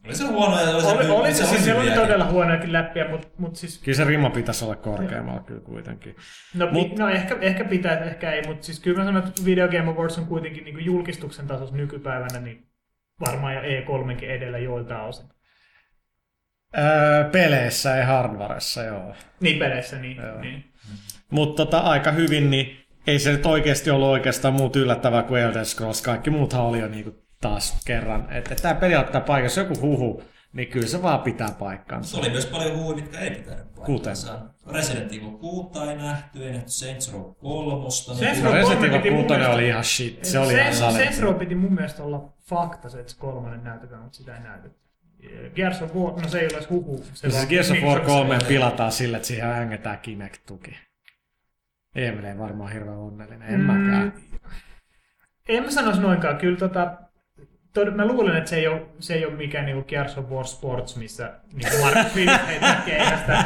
Oli se huono ja oli se, oli, oli, se siis siellä oli todella huonojakin läppiä, mutta mut siis Kyllä se rima pitäisi olla korkeammalla kyllä kuitenkin. No, Mut- no ehkä, ehkä pitää, ehkä ei, mutta siis kyllä mä sanon, että Video Game Awards on kuitenkin niin julkistuksen tasossa nykypäivänä niin varmaan jo E3kin edellä joiltain osin. Öö, peleissä, ei hardwaressa, joo. Niin peleissä, niin. Joo. niin. Mutta tota, aika hyvin, niin ei se nyt oikeasti ollut oikeastaan muut yllättävää kuin Elder Scrolls. Kaikki muuthan oli jo niinku taas kerran. Että tämä peli ottaa paikassa joku huhu, niin kyllä se vaan pitää paikkansa. Oli myös paljon huhuja, mitkä ei pitänyt Kuten? paikkaansa. Resident Evil 6 ei nähty, ei nähty Saints Row 3. Saints No, Row Resident Evil piti mun 6 mielestä- oli ihan shit. Se oli ihan Saints- sale. Saints Row piti mun mielestä olla fakta, se, että se kolmannen näytetään, mutta sitä ei näytetty. Gears of War, no se ei ole edes huhu. Se Siis Gears of niin, War se- 3 se- pilataan sillä, että siihen hängetään Kinect-tuki. Emil ei varmaan hirveän onnellinen, en Mm, mäkään. En mä sanoisi noinkaan. Kyllä tota, tod- mä luulen, että se ei ole, se ei ole mikään niinku Gears of War Sports, missä niinku Mark heittää keihästä.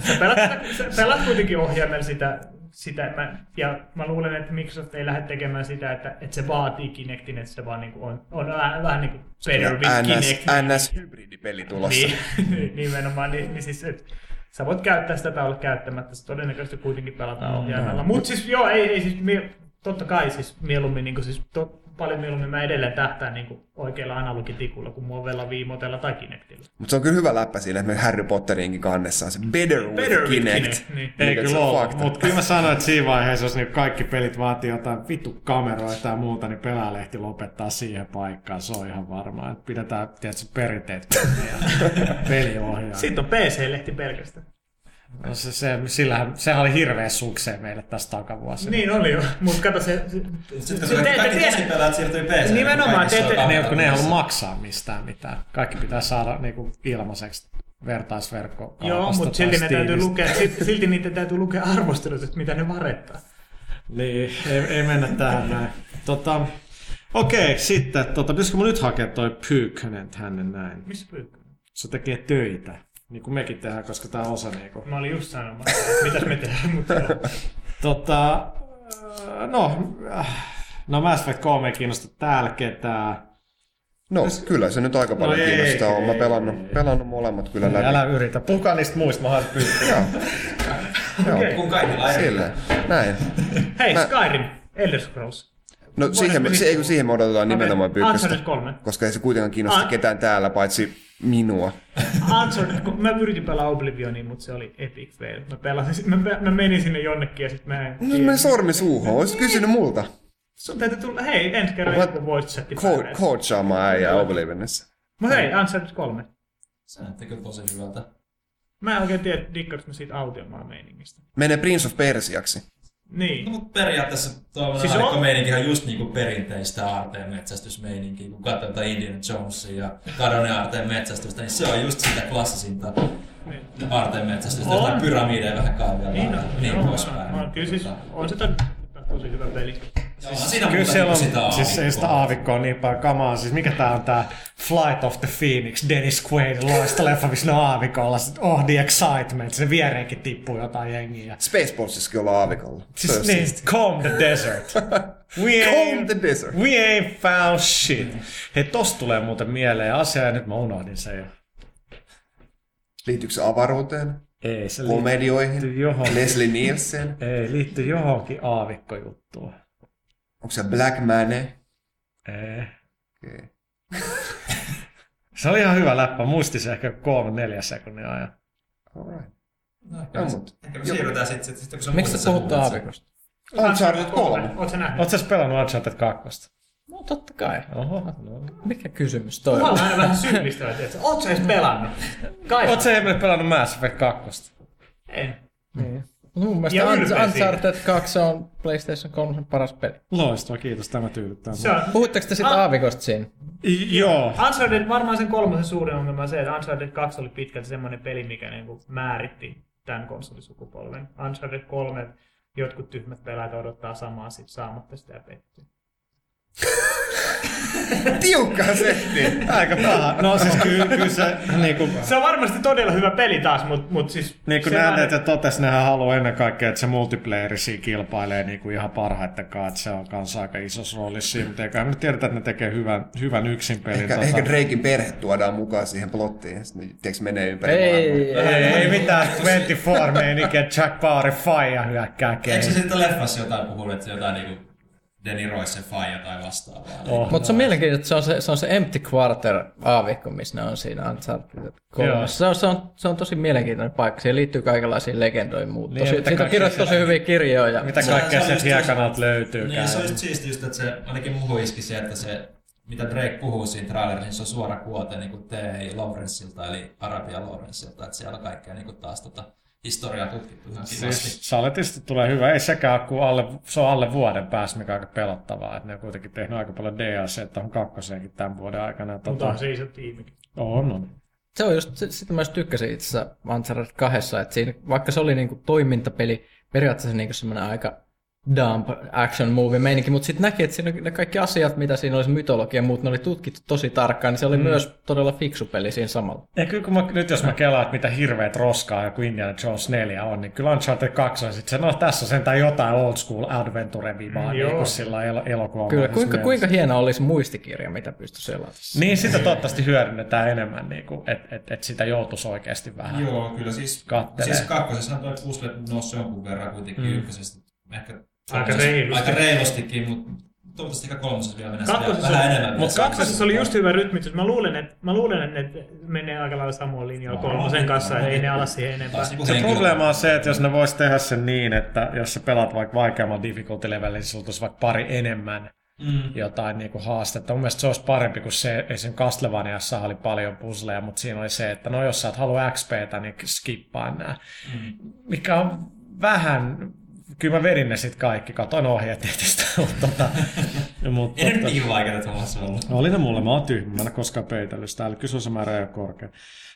Sä pelat, sä pelat kuitenkin ohjaimella sitä, sitä mä, ja mä luulen, että Microsoft ei lähde tekemään sitä, että, että se vaatii Kinectin, että se vaan niinku on, on vähän, vähän niin kuin better with NS, Kinect. NS hybridipeli tulossa. Niin, nimenomaan, niin, niin siis, et, sä voit käyttää sitä tai olla käyttämättä, se todennäköisesti kuitenkin pelataan ohjaimella. Mutta siis joo, ei, ei siis, mie, totta kai siis mieluummin, niin siis, to, paljon mieluummin mä edelleen tähtään niin oikealla analogitikulla kuin movella, viimotella tai Kinectillä. Mutta se on kyllä hyvä läppä siinä, että me Harry Potterinkin kannessa on se Better with Better with Kinect. Kinect, niin. Ei kyllä ole, mutta kyllä mä sanoin, että siinä vaiheessa, jos niinku kaikki pelit vaatii jotain vittu kameroita ja muuta, niin pelaalehti lopettaa siihen paikkaan. Se on ihan varmaa, että pidetään tietysti perinteet peliohjaa. Sitten on PC-lehti pelkästään. No se, se, sillähän, sehän oli hirveä sukseen meille tässä takavuosina. Niin oli jo, mutta kato se... Sitten se- kun te- kaikki tosipelaat siirtyi PC. Nimenomaan, te- te- Ne, kun ne ei halua maksaa mistään mitään. Kaikki pitää saada niinku ilmaiseksi vertaisverkko. Joo, mutta silti, ne täytyy lukea, silti, silti niitä täytyy lukea arvostelut, että mitä ne varettaa. Niin, ei, ei mennä tähän näin. Tota, okei, sitten, tota, pitäisikö mun nyt hakea toi Pyykkönen tänne näin? Missä pyykkä? Se tekee töitä, niin kuin mekin tehdään, koska tää on osa niinku. Mä olin just sanomassa, että mitäs me tehdään, mutta. Tota, no, äh, no Mass Effect 3 ei kiinnosta täällä ketään. No, kyllä se nyt aika paljon No ei, kiinnostaa. Olen pelannut, ei. pelannut molemmat kyllä läpi. Älä yritä, puhukaa niistä muista, mä haluan Pyykkönen. Joo. Joo, Kun kaikilla eri. sille. Näin. Hei, Mä- Skyrim, Elder Scrolls. No siihen, me, se, ei, kun siihen me odotetaan nimenomaan Okei, pyykköstä, Uncharted 3. koska ei se kuitenkaan kiinnosta An- ketään täällä, paitsi minua. Uncharted, kun mä yritin pelaa Oblivionia, mutta se oli epic fail. Mä, pelasin, mä, mä, mä menin sinne jonnekin ja sitten mä en No meni sormi suuhun, olisit kysynyt multa. Sun täytyy tulla, hei, ensi kerran What? joku voice chatti Co- coachaamaan äijää Oblivionissa. Mutta hei, Uncharted 3. Se näytti kyllä tosi hyvältä. Mä en oikein tiedä, dikkaaks mä siitä audiomaan meiningistä. Menee Prince of Persiaksi. No, Niin. mutta periaatteessa tuo Siis on- on... on just niinku perinteistä aarteen metsästysmeininkiä, kun katsoo jotain Indiana Jonesia ja kadoneen aarteen metsästystä, niin se on just sitä klassisinta niin. aarteen metsästystä, pyramideja vähän kaavia Niin, on, niin poispäin. on, on, kyllä siis on sitä tosi hyvä peli. Joo, on siinä Kyllä siellä on, sitä siis ei sitä aavikkoa. aavikkoa on niin paljon kamaa. Siis mikä tää on tää Flight of the Phoenix, Dennis Quaid, loista leffa, missä ne on aavikolla. Sit, oh, the excitement. Sinne viereenkin tippuu jotain jengiä. Spacebaltsissakin ollaan aavikolla. Se Siis niin, siistiä. comb the desert. We ain't, the desert. we ain't found shit. Hei, tosta tulee muuten mieleen asia ja nyt mä unohdin sen jo. Liittyykö se avaruuteen? Ei, se Komedioihin? johonkin. Leslie Nielsen? Ei, liittyy johonkin aavikkojuttuun. Onko se Black Mane? Ei. Okay. Se oli ihan hyvä läppä. Muisti se ehkä kolme, neljä sekunnin ajan. Alright. No, ehkä, No, me, mut- ehkä me siirrytään sitten, sit, sit, kun sä Miksi sä sä puhut puhut sen. aavikosta? Uncharted 3. Oot sä nähnyt? Oletko sä pelannut Uncharted 2? No totta kai. Oho, no. Mikä kysymys toi Mulla on? aina vähän syyllistävä, että oot sä edes pelannut? Kai Oletko sä Emil pelannut Mass Effect 2? En. Niin. Mun mielestä Ja Uncharted 2 on PlayStation 3 paras peli. Loistava, kiitos. Tämä tyydyttää. Se on, Puhutteko te sitten Ah. aavikosta siinä? I- Joo. Uncharted, varmaan sen kolmosen suurin ongelma on se, että Uncharted 2 oli pitkälti semmoinen peli, mikä niinku määritti tämän konsolisukupolven. Uncharted 3, jotkut tyhmät pelaajat odottaa samaa sit saamatta sitä ja pettyy. Tiukka setti. Aika paha. No siis kyllä, kyllä se niin kuin, Se on varmasti todella hyvä peli taas, mutta mut siis... niin kuin se vaan- että totes nehän haluaa ennen kaikkea, että se multiplayeri siinä kilpailee niin kuin ihan parhaiten kanssa, että se on kanssa aika isossa roolissa siinä, mutta eikä me nyt tiedetä, että ne tekee hyvän, hyvän yksin pelin. Ehkä, ehkä Drakein perhe tuodaan mukaan siihen plottiin, ja sitten menee ympäri Ei, maailmaa. ei, ei mitään 24 meininkiä, Jack Bauer faija hyökkää Eikö se sitten leffassa jotain puhunut, että se jotain niinku Danny Royce faija tai vastaavaa? Oh. Mutta se on mielenkiintoista, että se on se, se, on se Empty Quarter aavikko, missä ne on siinä Uncharted Joo. 3. Se on, se, on, se on tosi mielenkiintoinen paikka. Siihen liittyy kaikenlaisiin legendoihin muut. Niin, Tosi, mitä siitä on kaikkea kirjoitettu tosi hyviä kirjoja. Mitä kaikkea se on sieltä hiekanalta löytyy. Niin, se on just siisti just, että se ainakin muuhun iski se, että se mitä Drake puhuu siinä trailerissa, niin se on suora kuote niin kuin T.A. Lawrenceilta, eli Arabia Lawrenceilta, että siellä on kaikkea niin kuin taas tota, historiaa tutkittu ihan. Siis Saletista tulee hyvä, ei sekään kun alle, se on alle vuoden päässä, mikä on aika pelottavaa, että ne on kuitenkin tehnyt aika paljon DLC tuohon kakkoseenkin tämän vuoden aikana. Mutta Tota, on se iso tiimikin. on, on. Se on just, sitä mä just tykkäsin itse asiassa Uncharted 2, että siinä, vaikka se oli niinku toimintapeli, periaatteessa niinku semmoinen aika dump action movie meininki, mutta sitten näki, että siinä ne kaikki asiat, mitä siinä oli, se mytologia ja muut, ne oli tutkittu tosi tarkkaan, niin se oli mm. myös todella fiksu peli siinä samalla. Ja kyllä kun mä, nyt jos mä kelaan, että mitä hirveät roskaa joku Indiana Jones 4 on, niin kyllä Uncharted 2 on sitten se, no tässä on sentään jotain old school adventure vivaa, Mm, niin kuin sillä elo, elokuva. Kyllä, kuinka, kuinka hieno olisi muistikirja, mitä pystyi selaamaan. Niin, sitä toivottavasti hyödynnetään enemmän, niin että et, et sitä joutuisi oikeasti vähän. Joo, kyllä siis, Kattelee. siis kakkosessahan toi pusle nousi jonkun verran kuitenkin Mm. mm. ykkösestä. Ehkä Aika kolmosessa- reilusti. Aika reilustikin, mutta toivottavasti ehkä kolmosessa vielä mennä Kakkosessa- vähän enemmän. Mut vielä. Kakkosessa oli just hyvä rytmitys. Mä luulen, että, mä luulen, että menee aika lailla samoin linjalla kolmosen kanssa, ei ne ala siihen enempää. Niinku Se henkilö- probleema on se, että jos ne vois tehdä sen niin, että jos sä pelaat vaikka vaikeammalla difficulty levelillä, niin sulla tulisi vaikka pari enemmän Mm. jotain niin kuin haastetta. Mun mielestä se olisi parempi kuin se, esim. Castlevaniassa oli paljon puzzleja, mutta siinä oli se, että no jos sä et halua XPtä, niin skippaa nämä. Mm. Mikä on vähän, kyllä mä vedin ne sitten kaikki, katoin ohjeet tietysti, mutta tota, mutta, Ei nyt niin vaikeita tuollaisessa ollut. oli ne mulle, mä oon tyhmä, mä en ole koskaan peitellyt sitä, eli kysymysmäärä ei ole korkea.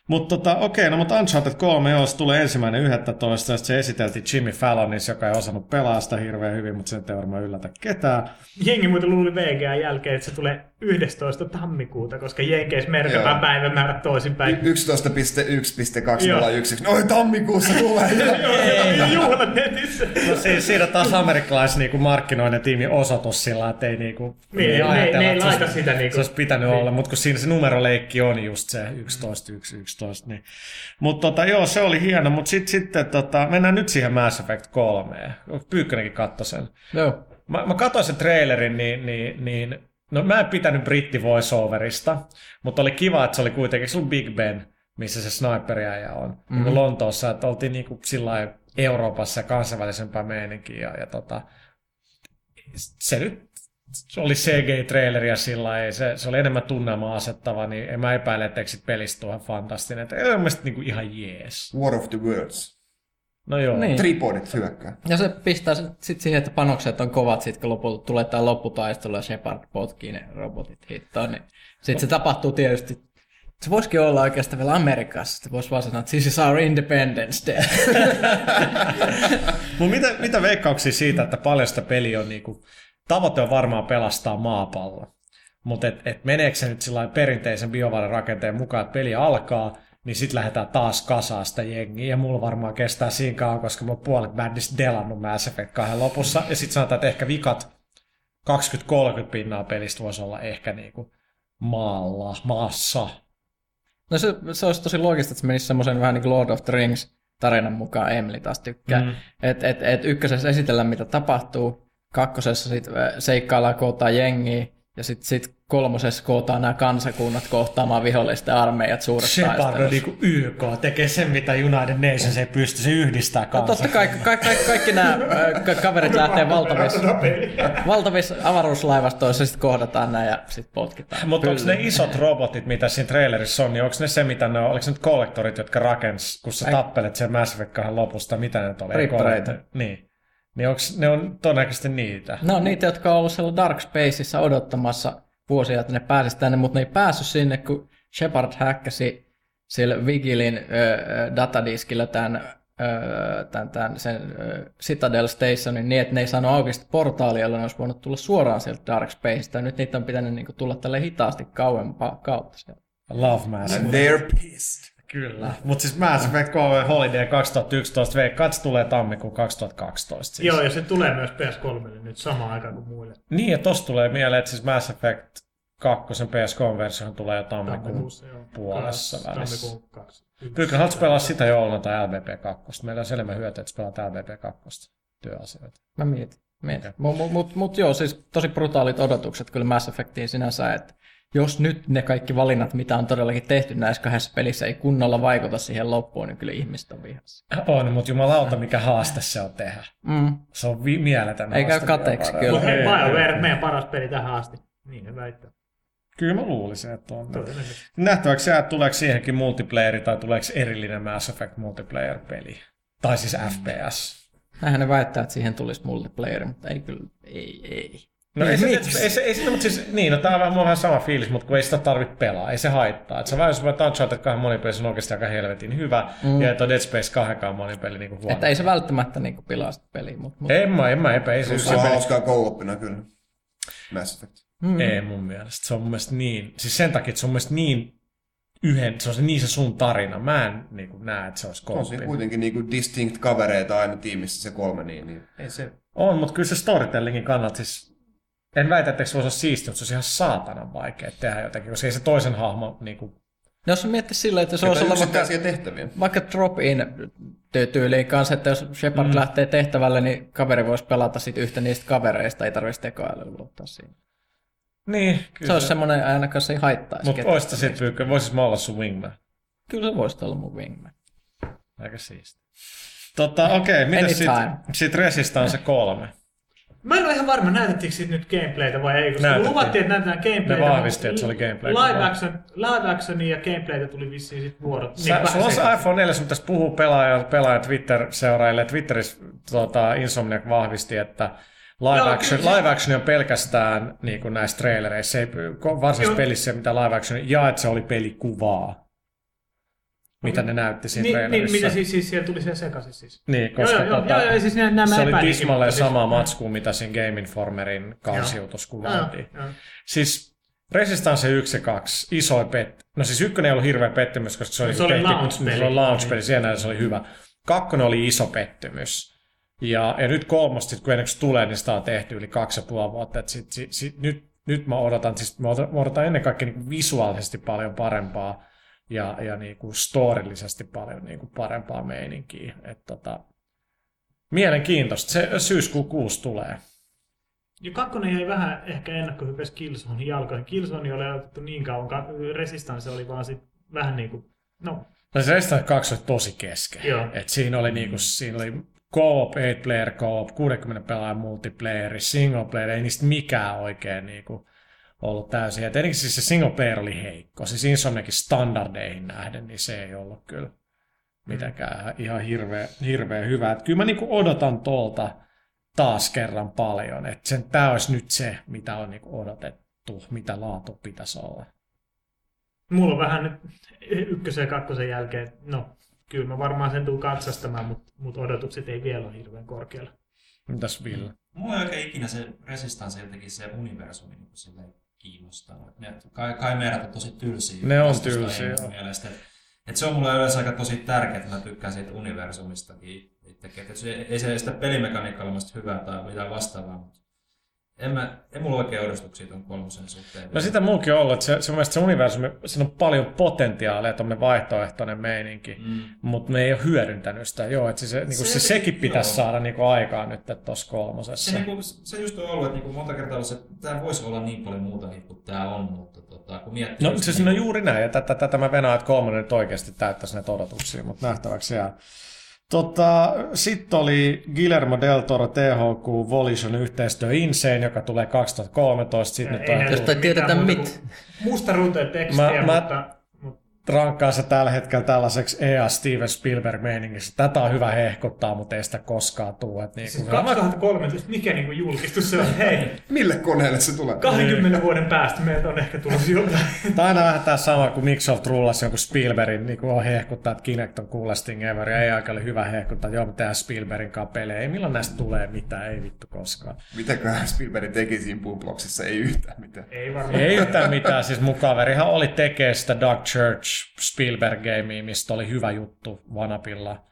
Mutta tota, okei, no mutta Uncharted 3, joo, se tulee ensimmäinen 11, ja se esiteltiin Jimmy Fallonissa, joka ei osannut pelaa sitä hirveän hyvin, mutta se nyt ei varmaan yllätä ketään. Jengi muuten luuli VGA jälkeen, että se tulee 11. tammikuuta, koska Jenkeissä merkataan Joo. päivämäärät toisinpäin. 11.1.201. Oi, tammikuussa tulee. Juhlat netissä. No siis siinä taas amerikkalais niinku markkinoinen tiimi osoitus sillä, että ei niinku... Niin, ne- ajatella, ne ei että se laita olisi- sitä niinku- Se olisi pitänyt niin. olla, mutta kun siinä se numeroleikki on just se 11, 1, 11, niin... Mutta tota, joo, se oli hieno, mutta sitten sit, tota, mennään nyt siihen Mass Effect 3. Pyykkönenkin katsoi sen. Joo. Mä, Mä, mä katsoin sen trailerin, niin, niin, niin no mä en pitänyt britti voiceoverista, mutta oli kiva, että se oli kuitenkin, se oli Big Ben, missä se sniperiäjä on. Mm-hmm. Niin Lontoossa, että oltiin niin kuin sillä lailla Euroopassa ja kansainvälisempää meininkiä. Ja, ja tota, se nyt se oli CG-traileri ja sillä lailla, se, se oli enemmän tunnelmaa asettava, niin en mä epäile, että pelistä ihan fantastinen. Että ei mielestäni niin kuin ihan jees. War of the Worlds. No joo. Niin. Tripodit hyökkää. Ja se pistää sit sit siihen, että panokset on kovat, sit kun lopulta tulee tämä lopputaistelu ja Shepard potkii ne robotit hittoon, niin sitten se tapahtuu tietysti se voisikin olla oikeastaan vielä Amerikassa, että voisi vaan sanoa, että this is our independence day. Mut mitä, mitä veikkauksia siitä, että paljon sitä peliä on niinku, tavoite on varmaan pelastaa maapallo. Mutta et, et meneekö se nyt sillä perinteisen BioWaren rakenteen mukaan, että peli alkaa, niin sitten lähdetään taas kasaan sitä jengiä. Ja mulla varmaan kestää siinä kauan, koska mä puolet bändistä delannut Mass Effect 2 lopussa. Ja sitten sanotaan, että ehkä vikat 20-30 pinnaa pelistä voisi olla ehkä niinku maalla, maassa. No se, se olisi tosi loogista, että se menisi semmoisen vähän niin kuin Lord of the Rings tarinan mukaan Emily taas tykkää. Mm. Että et, et ykkösessä esitellään, mitä tapahtuu, kakkosessa sit ö, seikkaillaan, kootaan jengiä, ja sitten sit kolmosessa kootaan nämä kansakunnat kohtaamaan vihollisten armeijat suuressa Shepard on niinku YK, tekee sen, mitä United Nations ei pysty, se yhdistää No totta kai ka- ka- kaikki nämä kaverit lähtee valtavissa, valtavissa avaruuslaivastoissa, sitten kohdataan nämä ja sitten potkitaan. Mutta onko ne isot robotit, mitä siinä trailerissa on, niin onko ne se, mitä ne on, oliko ne nyt kollektorit, jotka rakens, kun sä tappelet sen Mass Effect 2 lopusta, mitä ne oli? Niin. Niin onks, ne on todennäköisesti niitä. Ne on niitä, jotka on ollut siellä Dark Spaceissa odottamassa vuosia, että ne pääsisi tänne, mutta ne ei päässyt sinne, kun Shepard häkkäsi sillä Vigilin ö, ö, datadiskillä tämän öö, tämän, tämän, sen öö, Citadel Stationin niin, että ne ei saanut auki sitä portaalia, jolla ne olisi voinut tulla suoraan sieltä Dark Spaceista. Nyt niitä on pitänyt niin kuin, tulla tälle hitaasti kauempaa kautta sieltä. Love Mass. And they're pissed. Kyllä. Mutta siis Mass Effect 3 Holiday 2011, veikkaat se tulee tammikuun 2012. Siis. Joo, ja se tulee myös PS3 nyt samaan aikaan kuin muille. Niin, ja tosta tulee mieleen, että siis Mass Effect 2 PS3-versio tulee jo tammikuun Tammikuussa, joo. puolessa Kaksi- välissä. Tammikuun kaksi. Pyykkä, haluatko pelaa sitä jouluna tai LBP2? Meillä on enemmän hyötyä, että pelaat LBP2 työasioita. Mä mietin. mietin. Okei. Mutta mut, mut, mut joo, siis tosi brutaalit odotukset kyllä Mass Effectiin sinänsä, että jos nyt ne kaikki valinnat, mitä on todellakin tehty näissä kahdessa pelissä, ei kunnolla vaikuta siihen loppuun, niin kyllä ihmiset on vihassa. On, mutta jumalauta, mikä haaste se on tehdä. Mm. Se on vi- mieletön Ei käy haaste kateeksi, kyllä. Mutta BioWare, ei. meidän paras peli tähän asti. Niin ne väittää. Kyllä mä luulisin, että on. Nähtäväksi jää, että tuleeko siihenkin multiplayeri tai tuleeko erillinen Mass Effect multiplayer-peli. Tai siis FPS. Näinhän ne väittää, että siihen tulisi multiplayer, mutta ei kyllä, ei, ei. No ei, se, ei, Miksi? ei, se, ei, se, mutta siis, niin, no tää on vähän, on vähän sama fiilis, mutta kun ei sitä tarvitse pelaa, ei se haittaa. Et sä vähän, jos voit Uncharted 2 monipeli, se on oikeasti aika helvetin hyvä, mm. ja että on Dead Space 2 monipeli niin huono. Että ei se välttämättä niinku pilaa sitä peliä, mutta mut, En mä, en mä epä, ei se, Se se on peli, hauskaa co-opina kyllä. Mass Effect. mm, ei mun mielestä. Se on mun mielestä niin, siis sen takia, että se on mun mielestä niin yhden, se on se, niin se sun tarina. Mä en niin kuin, näe, että se olisi On siinä kuitenkin niinku distinct kavereita aina tiimissä se kolme, niin, niin ei se... On, mutta kyllä se storytellingin kannalta siis, en väitä, että se voisi olla siistiä, mutta se olisi ihan saatanan vaikea tehdä jotenkin, koska ei se toisen hahmo niin kuin, jos miettii silleen, että se olisi olla vaikka, tehtäviä. vaikka drop-in ty- tyyliin kanssa, että jos Shepard mm. lähtee tehtävälle, niin kaveri voisi pelata sit yhtä niistä kavereista, ei tarvitsisi tekoälyä luottaa siinä. niin, Se kyllä olisi semmoinen ainakaan se ei haittaisi. Mutta oista sit pyykkä, voisis mä olla sun wingman. Kyllä se voisi olla mun wingman. Aika siisti. Tota, okei, okay, miten sit, Anytime. sit Resistance 3? Mä en ole ihan varma, näytettiinkö siitä nyt gameplaytä vai ei, koska Näytettiin. luvattiin, että näytetään gameplaytä. Ne vahvisti, että se oli gameplaytä. Live, action, live actionia ja gameplaytä tuli vissiin sit vuorot. Sä, vähän sulla on se iPhone 4, sun pitäisi puhua pelaaja, pelaaja Twitter-seuraajille. Twitterissä tota, Insomniac vahvisti, että live Joo, action, kyllä live action on pelkästään niin kuin näissä trailereissa. Se ei varsinaisessa Joo. pelissä mitään live action, ja että se oli pelikuvaa. Mitä ne näytti siinä Niin, niin, trailerissa. mitä siis, siis siellä tuli se sekaisin siis. Niin, koska joo, joo, tota, joo, joo, siis nämä- nämä se oli tismalleen siis- sama matsku, mitä siinä Game Informerin kansiutus kuvattiin. Siis Resistance 1 ja 2, isoin pet... No siis ykkönen ei ollut hirveä pettymys, koska se oli, Se oli launch-peli. Se oli launch-peli, siinä se oli hyvä. Kakkonen oli iso pettymys. Ja, ja nyt kolmosta, kun ennen kuin tulee, niin sitä on tehty yli kaksi ja puoli vuotta. Et sit, sit, sit, nyt, nyt mä odotan, siis mä odotan, ennen kaikkea niin visuaalisesti paljon parempaa ja, ja niin kuin storillisesti paljon niin kuin parempaa meininkiä. Et tota, mielenkiintoista. Se syyskuun 6 tulee. Ja kakkonen jäi vähän ehkä ennakkohypes Killzonein jalkoihin. Killzone oli otettu niin kauan, ka- Resistance oli vaan sit vähän niin kuin, no, No se Resistance 2 oli tosi kesken. Joo. Et siinä oli, niinku, siinä oli co-op, 8 player co-op, 60 pelaajan multiplayer, single player, ei niistä mikään oikein niinku, ollut täysin. Et etenkin siis se single player oli heikko. Siis Insomniakin standardeihin nähden, niin se ei ollut kyllä mitenkään ihan hirveä, hirveä hyvä. Et kyllä mä niinku odotan tuolta taas kerran paljon, että sen, tämä olisi nyt se, mitä on niinku odotettu, mitä laatu pitäisi olla. mulla on vähän nyt ykkösen ja kakkosen jälkeen, no, kyllä mä varmaan sen tuun katsastamaan, mutta mut odotukset ei vielä ole hirveän korkealla. Mitäs Ville? Mulla ei oikein ikinä se Resistance jotenkin se universumi niin silleen kiinnostanut. Ne, kai, kai meidät on tosi tylsiä. Ne on tylsiä. Mielestä. Et, se on mulle yleensä aika tosi tärkeää, että mä tykkään siitä universumistakin. itsekin. Et se, ei se sitä pelimekaniikkaa ole hyvää tai mitään vastaavaa, mutta en, mä, en mulla oikein odostuksia tuon kolmosen suhteen. No sitä muukin on ollut, että se, se, se universumi, siinä on paljon potentiaalia, tuommoinen vaihtoehtoinen meininki, mm. mutta me ei ole hyödyntänyt sitä. Joo, että se, se, niin Se- se, sekin pitäisi joo. saada niin aikaan nyt tuossa kolmosessa. se, niinku, se just on ollut, että niinku monta kertaa on se, että tämä voisi olla niin paljon muutakin kuin tämä on, mutta tota, kun miettii... No just siis no juuri näin, ja tätä, tätä mä venaan, että kolmonen nyt oikeasti täyttäisi näitä odotuksia, mutta nähtäväksi jää. Tota, Sitten oli Guillermo del Toro THQ Volition yhteistyö Insane, joka tulee 2013. Sitten nyt Ei on, Josta ei mitään tiedetä muuta mit. kuin Musta ruutuja tekstiä, Mä- mä- mutta, mutta rankkaa se tällä hetkellä tällaiseksi EA Steven Spielberg-meiningiksi. Tätä on hyvä hehkuttaa, mutta ei sitä koskaan tule. Niin siis 2013, mikä niinku julkistus se on? Hei, Mille koneelle se tulee? 20 vuoden päästä meiltä on ehkä tulossa jotain. Tämä on aina vähän tämä sama kuin Microsoft rullasi jonkun Spielbergin, niin kuin on hehkuttaa, että Kinect on coolest thing ever, ja ei aika oli hyvä hehkuttaa, että joo, me tehdään Spielbergin kanssa pelejä. Ei milloin näistä tulee mitään, ei vittu koskaan. Mitäköhän Spielberg teki siinä Boomboxissa? Ei yhtään mitään. Ei varmaan. Ei yhtään mitään, siis mun kaverihan oli tekee sitä Dark Church Spielberg-gamea, mistä oli hyvä juttu Vanapilla.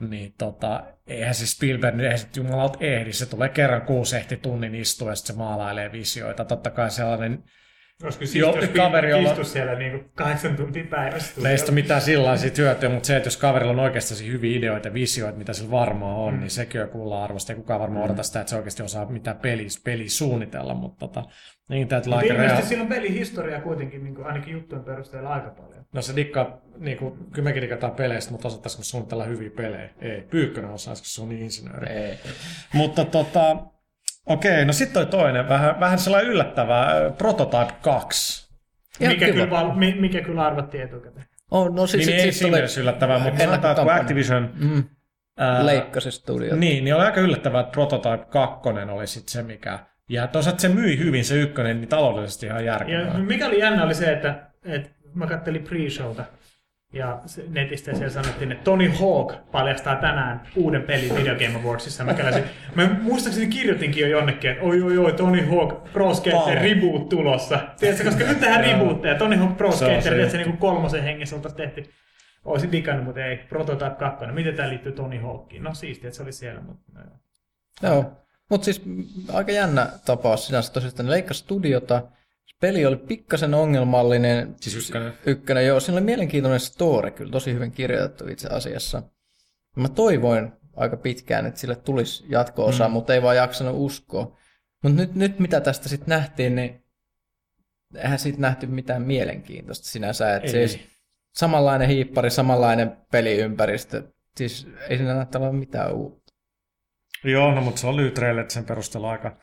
Niin tota, eihän se Spielberg, eihän se jumalauta ehdi, se tulee kerran kuusi ehti tunnin istua ja sitten se maalailee visioita. Totta kai sellainen Olisiko siis, jos kaveri, jolla- istus siellä niinku kahdeksan tuntia päivässä. Meistä mitään sillä siitä hyötyä, mutta se, että jos kaverilla on oikeasti hyviä ideoita ja visioita, mitä sillä varmaan on, mm. niin sekin on kuulla arvosta. Ei kukaan varmaan mm. odota sitä, että se oikeasti osaa mitään peliä, peliä suunnitella, mutta tota, niin täytyy Mutta aika ilmeisesti rea- siinä on pelihistoriaa kuitenkin niin kuin ainakin juttujen perusteella aika paljon. No se dikkaa, niin kuin, kyllä mekin dikataan peleistä, mutta osattaisiko suunnitella hyviä pelejä? Ei. Pyykkönen osaisiko se on niin insinööri. Ei. Mutta tota, okei, no sitten toi toinen, vähän, vähän sellainen yllättävä, äh, Prototype 2. Ihan Mikä kyllä, mi- mikä kyllä arvattiin etukäteen. Oh, no siis, Niin, niin ei siis siinä tuli yllättävää, mutta sanotaan, että kun. Activision mm, ää, leikkasi studio. Niin, niin oli aika yllättävää, että Prototype 2 oli sitten se, mikä... Ja toisaalta se myi hyvin se ykkönen, niin taloudellisesti ihan järkevää. Ja mikä oli jännä oli se, että, että mä kattelin pre-showta ja se- netistä siellä sanottiin, että Tony Hawk paljastaa tänään uuden pelin Video Game Awardsissa. Mä, käläsin, mä muistaakseni kirjoitinkin jo jonnekin, että oi oi oi, Tony Hawk Pro Skater reboot tulossa. Tiedätkö, koska nyt tehdään rebootteja. Tony Hawk Pro Se Skater, se. tiedätkö, niin kolmosen hengessä oltaisiin tehty. Olisin digannut, mutta ei. Prototype 2. Miten tämä liittyy Tony Hawkiin? No siistiä, että se oli siellä, mutta no, joo. Joo. Mutta siis aika jännä tapaus sinänsä tosiaan, ne leikkasi studiota. Peli oli pikkasen ongelmallinen. Siis ykkönen. Ykkönen, joo. Siinä oli mielenkiintoinen story, kyllä tosi hyvin kirjoitettu itse asiassa. Mä toivoin aika pitkään, että sille tulisi jatko-osa, mm. mutta ei vaan jaksanut uskoa. Mutta nyt, nyt mitä tästä sitten nähtiin, niin eihän siitä nähty mitään mielenkiintoista sinänsä. Että siis samanlainen hiippari, samanlainen peliympäristö. Siis ei siinä olevan mitään uutta. Joo, no mutta se on lyhyt sen perusteella aika,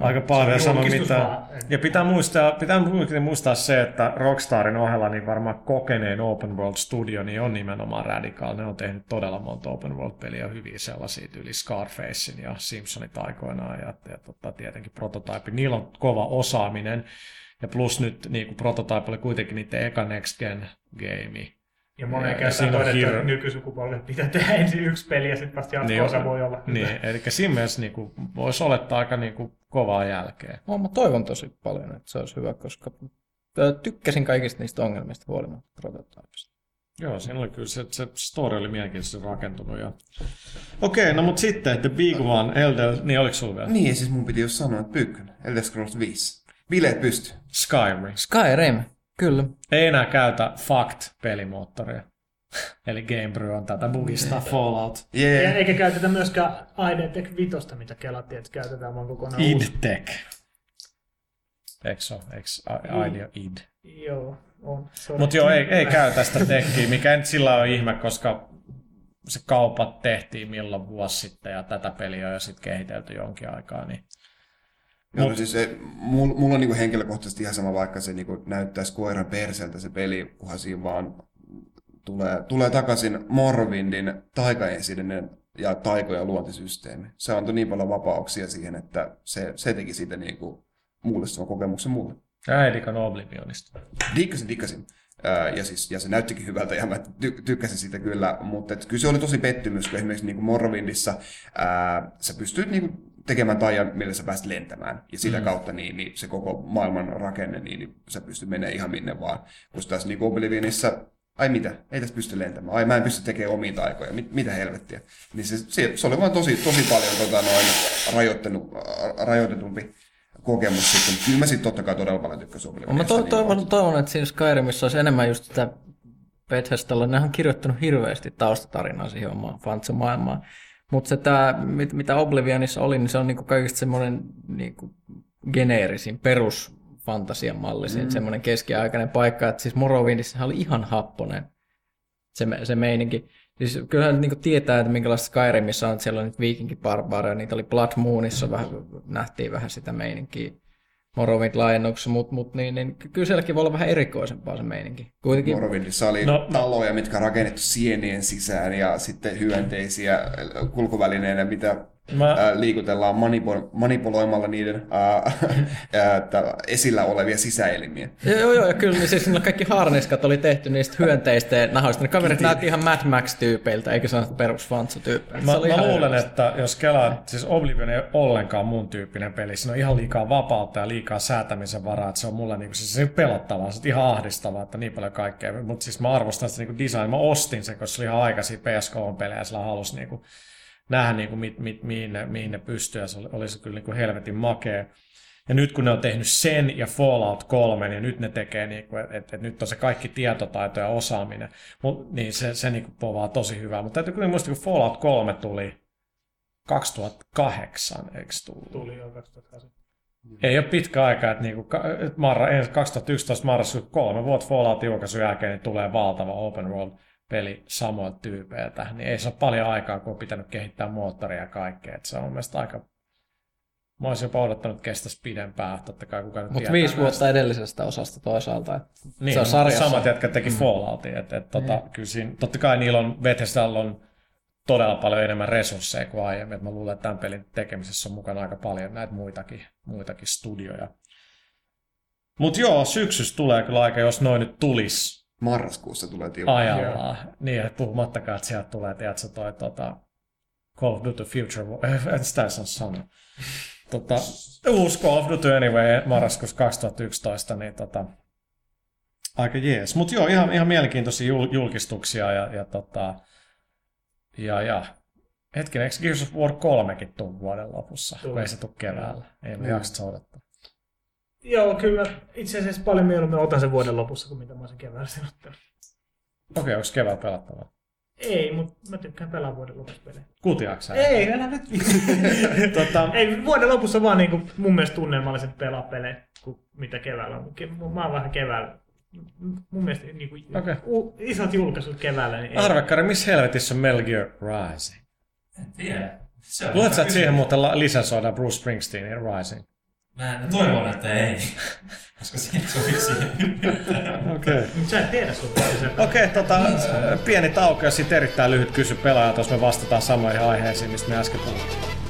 aika paljon julkistus mitään. vaan. Ja pitää muistaa, pitää muistaa se, että Rockstarin ohella niin varmaan kokeneen Open World Studio niin on nimenomaan Radical. Ne on tehnyt todella monta Open World-peliä, hyviä sellaisia, yli Scarfacein ja Simpsonit aikoinaan ja, ja tota, tietenkin Prototype. Niillä on kova osaaminen. Ja plus nyt niin kuin Prototype oli kuitenkin niiden eka Next Gen game. Ja moneen Ja kertaan todettu, hirveä- että nykysukupolvet pitää tehdä ensin yksi peli ja sitten vasta jatko-osa voi olla hyvä. Niin, eli siinä mielessä niin kuin, voisi olettaa aika niin kuin, kovaa jälkeä. No, mä toivon tosi paljon, että se olisi hyvä, koska ö, tykkäsin kaikista niistä ongelmista huolimatta prototypista. Joo, siinä oli kyllä se, se story oli mielenkiintoisesti rakentunut. Ja... Okei, no mutta sitten The Big One, Elder, niin oliko sulla vielä? Niin, ja siis mun piti jo sanoa, että pyykkönen. Elder Scrolls 5. Bileet pysty. Skyrim. Skyrim, kyllä. Ei enää käytä Fact-pelimoottoria. Eli Gamebrew on tätä bugista Fallout. Ja Yeah. eikä käytetä myöskään IDTech 5, mitä kelattiin, että käytetään vaan kokonaan uusi. IdTech. Eikö se ole? Eikö idea id? Joo, on. Mutta joo, ei, ei käytä sitä tekkiä, mikä ei nyt sillä ole ihme, koska se kaupat tehtiin milloin vuosi sitten ja tätä peliä on jo sitten kehitelty jonkin aikaa. Niin... Joo, Mut- siis se, mulla, mulla on niinku henkilökohtaisesti ihan sama, vaikka se niinku näyttäisi koiran perseltä se peli, kunhan siinä vaan tulee, tulee takaisin Morrowindin taikaensidinen ja taikojen luontisysteemi. Se antoi niin paljon vapauksia siihen, että se, se teki siitä niinku mullistavan kokemuksen mulle. Äidikon Oblivionista. Dikkasin, dikkasin. Ää, Ja, siis, ja se näyttikin hyvältä ja mä ty- tykkäsin siitä kyllä, mutta et kyllä se oli tosi pettymys, kun esimerkiksi niin Morrowindissa ää, sä pystyt niin tekemään taian, millä sä pääset lentämään. Ja sitä mm. kautta niin, niin se koko maailman rakenne, niin, niin sä pystyt menemään ihan minne vaan. Kun taas niin Oblivionissa, ai mitä, ei tässä pysty lentämään, ai mä en pysty tekemään omia taikoja, mit, mitä helvettiä. Niin se, se, se oli vaan tosi, tosi paljon tota, noin rajoittanut, rajoitetumpi kokemus sitten. Kyllä mä sitten totta kai todella paljon tykkäsin Oblivionista. Mä to- niin toivon, toivon, että siinä Skyrimissa olisi enemmän just sitä Bethesdalla. Ne on kirjoittanut hirveästi taustatarinaa siihen omaan fantsomaailmaan. Mutta se tää, mit, mitä Oblivionissa oli, niin se on niinku kaikista semmoinen niinku geneerisin perusfantasian mallisin, mm. semmoinen keskiaikainen paikka, että siis Morrowindissä oli ihan happonen se, se meininki. Siis kyllähän niin tietää, että minkälaista Skyrimissä on, että siellä on nyt viikinkibarbaareja, niitä oli Blood Moonissa, vähän, nähtiin vähän sitä meininkiä. Morrowind-laajennuksessa, mutta mut, niin, niin, kyllä sielläkin voi olla vähän erikoisempaa se meininki. Kuitenkin Morrowindissa oli No, no, no. taloja, mitkä on rakennettu sienien sisään ja sitten hyönteisiä kulkuvälineenä, mitä Mä- ää, liikutellaan manipo- manipuloimalla niiden ää, esillä olevia sisäelimiä. Joo, joo, joo, ja kyllä niin siis kaikki harniskat oli tehty niistä hyönteistä ja nahoista. Ne kaverit näytti ihan Mad Max-tyypeiltä, eikä sellaista perus tyypeiltä Mä, mä luulen, että jos kelaat, siis Oblivion ei ole ollenkaan mun tyyppinen peli. Siinä on ihan liikaa vapautta ja liikaa säätämisen varaa, että se on mulle niinku, siis se on pelottavaa, se on ihan ahdistavaa, että niin paljon kaikkea. Mutta siis mä arvostan sitä niinku design. Mä ostin sen, koska se oli ihan aikaisia PS3-pelejä ja sillä halusi niinku nähdä, niinku, mit, mit, mihin, ne, mihin ne pystyy ja se oli, oli se kyllä niinku helvetin makea. Ja nyt kun ne on tehnyt sen ja Fallout 3, ja nyt ne tekee, niinku, että et, et nyt on se kaikki tietotaito ja osaaminen, Mut, niin se, se niinku povaa tosi hyvää. Mutta täytyy kyllä muistaa, kun Fallout 3 tuli 2008, eikö tullut? Tuli jo 2008. Ei ole pitkä aika, että niinku, ka- et marra, ensi 2011 marraskuussa kolme vuotta Fallout julkaisun jälkeen niin tulee valtava open world peli samoilta tyypeiltä, niin ei se ole paljon aikaa, kun on pitänyt kehittää moottoria ja kaikkea. Et se on mielestäni aika... Mä olisin jopa odottanut, että kestäisi pidempään, totta kai kukaan Mutta viisi näistä. vuotta edellisestä osasta toisaalta. Että Niin, se on sarjassa. samat, jotka teki Falloutin. Et, et, tota, kyllä siinä, totta kai niillä on, Bethesdalla on todella paljon enemmän resursseja kuin aiemmin. Et mä luulen, että tämän pelin tekemisessä on mukana aika paljon näitä muitakin, muitakin studioja. Mutta joo, syksyssä tulee kyllä aika, jos noin nyt tulisi Marraskuussa tulee tiukka. ajallaan. Niin, että puhumattakaan, että sieltä tulee, tiedätkö, toi tota, Call of Duty Future War, en sitä edes on sanoa. Tota, uusi Call of Duty Anyway marraskuussa 2011, niin tota, aika jees. Mutta joo, ihan, ihan mielenkiintoisia jul, julkistuksia ja, ja, tota, ja, ja hetkinen, eikö Gears of War 3kin tuu vuoden lopussa, kun Tulee. ei se tule keväällä. Ei me jaksata odottaa. Joo, kyllä. Itse asiassa paljon mieluummin otan sen vuoden lopussa kuin mitä mä olisin keväällä sen ottanut. Okei, onko keväällä pelattavaa? Ei, mutta mä tykkään pelaa vuoden lopussa pelejä. Kutiaksä? Ei, älä nyt tota, Ei, vuoden lopussa vaan niinku mun mielestä tunnelmalliset pelaa pelejä kuin mitä keväällä on. Ke- Mä oon vähän keväällä. Mun mielestä niinku, Okei. u- isot julkaisut keväällä. Niin ei. Arvekkari, missä helvetissä on Metal Gear Rising? En tiedä. Luuletko, että siihen muuten lisensoidaan Bruce Springsteenin Rising? Mä toivon, että ei. Koska siihen sopii siihen. Okei. Okay. Mut sä et tiedä sun se. Okei, okay, tota, pieni tauko ja sitten erittäin lyhyt kysy pelaajalta, jos me vastataan samoihin aiheisiin, mistä me äsken puhuttiin.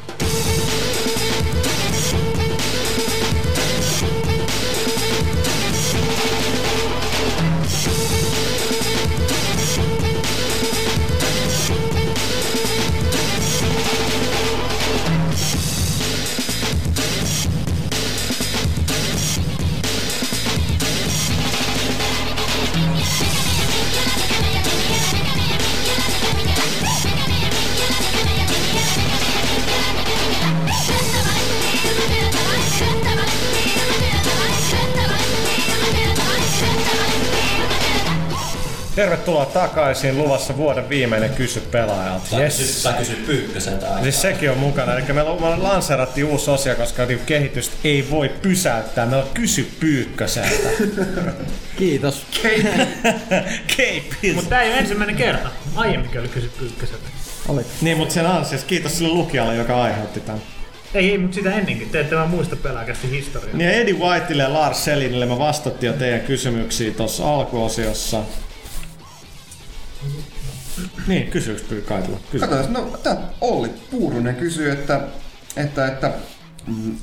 Tervetuloa takaisin. Luvassa vuoden viimeinen kysy pelaajalta. Tai Yes. kysy, tai kysy pyykköseltä aikaa. Siis sekin on mukana. Eli me me lanseerattiin uusi osio, koska niinku kehitystä ei voi pysäyttää. Meillä on kysy pyykköseltä. Kiitos. Keipis. Mutta tää ei ole ensimmäinen kerta. Aiemminkin oli kysy pyykköseltä. Olit. Niin, mutta sen ansiosta kiitos sille lukijalle, joka aiheutti tämän. Ei, ei mutta sitä ennenkin. Te ette vaan muista pelaakästi historiaa. Niin Eddie Whiteille ja Lars Selinille me vastattiin jo teidän kysymyksiin tuossa alkuosiossa. Niin, kysyks pyy kaikilla? Kysy. Katsotaan, no tää Olli Puurunen kysyy, että, että, että mm,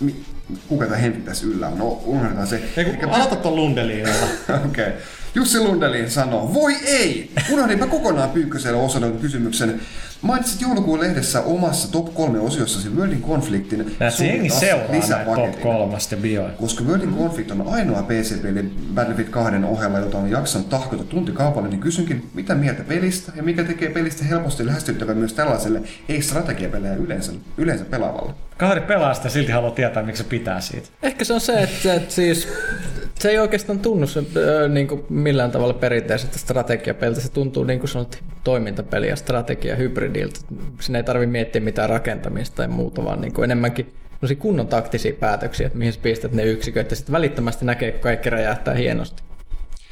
mi- kuka tämä Henri tässä yllä on? No, unohdetaan se. Ei, kun aloita ton Lundelinilla. Okei. Okay. Jussi Lundelin sanoo, voi ei! Unohdinpä kokonaan Pyykköselle osoitetun kysymyksen. Mainitsit joulukuun lehdessä omassa top 3 osiossasi Worldin konfliktin Näet, jengi seuraa top kolmasta bioja. Koska Worldin Conflict on ainoa PC-peli Battlefield 2 ohella, jota on jaksanut tahkota tuntikaupalla, niin kysynkin, mitä mieltä pelistä ja mikä tekee pelistä helposti lähestyttävän myös tällaiselle ei-strategiapelejä yleensä, yleensä pelaavalle. Kaveri pelaa sitä silti haluaa tietää, miksi se pitää siitä. Ehkä se on se, että, että siis se ei oikeastaan tunnu se, ö, niin kuin millään tavalla perinteiseltä strategiapeliltä. Se tuntuu niin kuin sanot, toimintapeli ja strategia hybridiltä. Siinä ei tarvitse miettiä mitään rakentamista tai muuta, vaan niin kuin enemmänkin kunnon taktisia päätöksiä, että mihin sä pistät ne yksiköt ja sitten välittömästi näkee, kun kaikki räjähtää hienosti.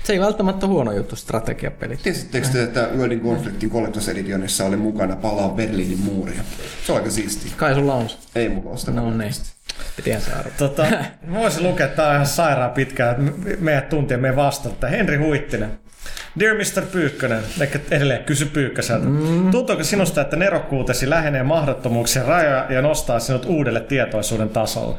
Se ei välttämättä huono juttu strategiapelissä. Tiesittekö te, että World in Conflictin Collectors Editionissa oli mukana palaa Berliinin muuria? Se on aika siistiä. Kai sulla on se. Ei mulla ole sitä. No niin. Pitihän saada. Tota, voisin lukea, että tämä on ihan sairaan pitkään, että meidät tuntien me vastata. Henri Huittinen. Dear Mr. Pyykkönen, ehkä edelleen kysy Pyykköseltä. Mm. Tuntuuko sinusta, että nerokkuutesi lähenee mahdottomuuksien rajoja ja nostaa sinut uudelle tietoisuuden tasolle?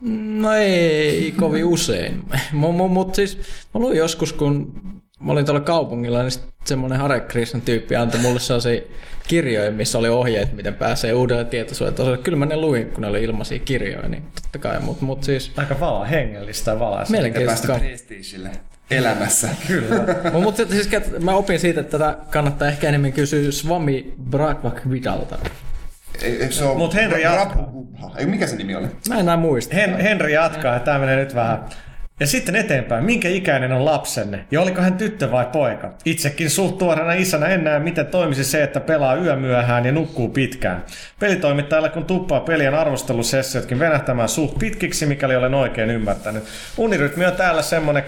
No ei kovin usein. Mutta siis mä luin joskus, kun mä olin tuolla kaupungilla, niin semmoinen Hare Krishnan tyyppi antoi mulle sellaisia kirjoja, missä oli ohjeet, miten pääsee uudelle tietoisuuden tasolle. Kyllä mä ne luin, kun ne oli ilmaisia kirjoja, niin totta kai. Mutta mut siis Aika vala, hengellistä valaista. Ja mielenkiintoista. päästä prestigelle elämässä. Kyllä. Mut, mut siis, mä opin siitä, että tätä kannattaa ehkä enemmän kysyä Swami Bhagavad Vidalta. Eikö se ole Mut Henri jatkaa. Ei, mikä se nimi oli? Mä en enää muista. Hen, Henri jatkaa, että tämä menee nyt vähän. Ja sitten eteenpäin, minkä ikäinen on lapsenne? Ja oliko hän tyttö vai poika? Itsekin suht tuoreena isänä en näe, miten toimisi se, että pelaa yömyöhään ja nukkuu pitkään. Pelitoimittajalla kun tuppaa pelien arvostelusessiotkin venähtämään suht pitkiksi, mikäli olen oikein ymmärtänyt. Unirytmi on täällä semmonen 22-05.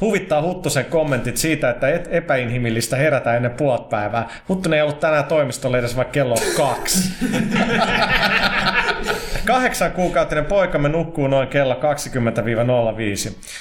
Huvittaa Huttusen kommentit siitä, että et epäinhimillistä herätä ennen puolet päivää. Huttunen ei ollut tänään toimistolla edes vaikka kello kaksi. Kahdeksan kuukautinen poikamme nukkuu noin kello 20-05.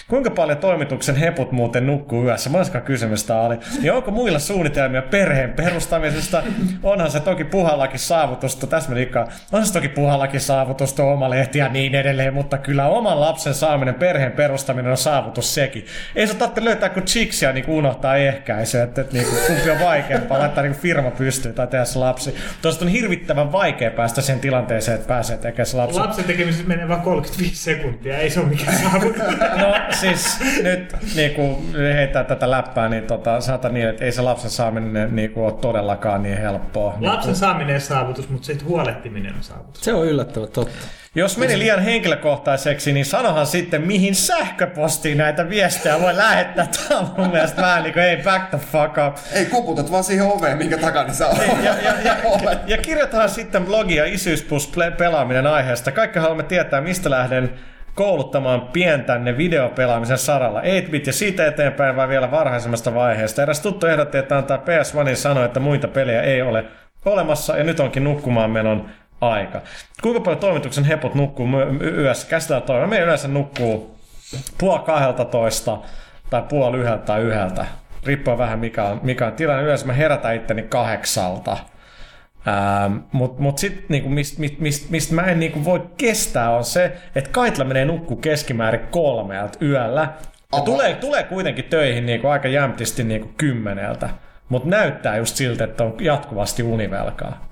Kuinka paljon toimituksen heput muuten nukkuu yössä? Monska kysymystä oli. Ja onko muilla suunnitelmia perheen perustamisesta? Onhan se toki puhallakin saavutusta. Tässä meni. On se toki puhallakin saavutusta, oma lehti ja niin edelleen, mutta kyllä oman lapsen saaminen perheen perustaminen on saavutus sekin. Ei se tarvitse löytää kuin chicksiä niin unohtaa ehkäisyä, että, että niin kuin, kumpi on vaikeampaa laittaa niin kuin firma pystyy tai tehdä se lapsi. Tuosta on hirvittävän vaikea päästä sen tilanteeseen, että pääsee tekemään lapsi. Lapsen tekemisessä menee vain 35 sekuntia, ei se ole mikään saavutus. No siis nyt niin kun heittää tätä läppää, niin tota, saata niin, että ei se lapsen saaminen niin kuin, ole todellakaan niin helppoa. Lapsen saaminen on saavutus, mutta sitten huolehtiminen on saavutus. Se on yllättävän totta. Jos meni liian henkilökohtaiseksi, niin sanohan sitten, mihin sähköpostiin näitä viestejä voi lähettää. Tämä on mun mielestä vähän niin kuin, ei back the fuck up. Ei kuputat vaan siihen oveen, minkä takana sä olet. Ja, ja, ja, ja, ja kirjoitahan sitten blogia Isyys plus pelaaminen aiheesta. Kaikki haluamme tietää, mistä lähden kouluttamaan pientänne videopelaamisen saralla. 8-bit ja siitä eteenpäin vai vielä varhaisemmasta vaiheesta. Eräs tuttu ehdotti, että antaa PS1 sanoa, että muita pelejä ei ole olemassa ja nyt onkin nukkumaan menon aika. Kuinka paljon toimituksen hepot nukkuu yössä? Käsitellään toinen. Me yleensä nukkuu puoli kahdelta toista tai puoli yhdeltä tai yhdeltä. Riippuen vähän mikä on, mikä on tilanne. Yleensä mä herätän itteni kahdeksalta. Ähm, Mutta mut sitten niinku, mistä mist, mist, mist mä en niinku voi kestää on se, että Kaitla menee nukkuu keskimäärin kolmelta yöllä. Ja Aha. tulee, tulee kuitenkin töihin niinku aika jämptisti niinku kymmeneltä. Mutta näyttää just siltä, että on jatkuvasti univelkaa.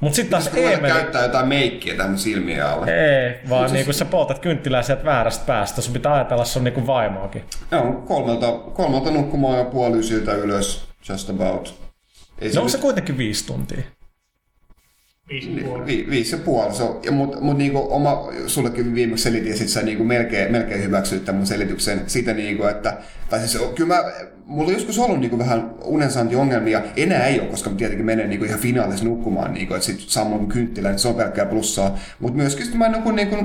Mutta sitten taas Ruveta Eemeli... käyttää jotain meikkiä tämän silmien alle. Ei, vaan niinku sä poltat kynttilää sieltä väärästä päästä. Sun pitää ajatella sun niinku vaimoakin. Joo, kolmelta, kolmelta nukkumaan ja puoli ysiltä ylös, just about. Ei No onko nyt- se kuitenkin viisi tuntia? Viisi Ni- puoli. Vi, viisi ja puoli. Se on, ja mut, mut niinku oma, sullekin viimeksi selitin, ja sit sä niinku melkein, melkein hyväksyit tämän mun selityksen siitä, niinku, että, tai siis kyllä mä, mulla on joskus ollut niinku vähän unensaantiongelmia, enää ei ole, koska tietenkin menen niinku ihan finaalissa nukkumaan, niinku, että sit sammon kynttilä, niin se on pelkkää plussaa. Mutta myöskin sit mä nukun niinku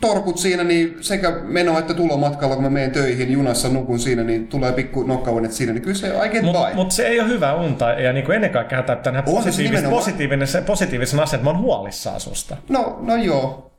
torkut siinä, niin sekä meno että tulomatkalla, kun mä menen töihin, junassa nukun siinä, niin tulee pikku nokkaunet siinä, niin kyllä se I get Mutta mut se ei ole hyvä unta, ja niinku ennen kaikkea se positiivis, positiivinen, se, positiivisen asian, että mä oon huolissaan susta. No, no joo,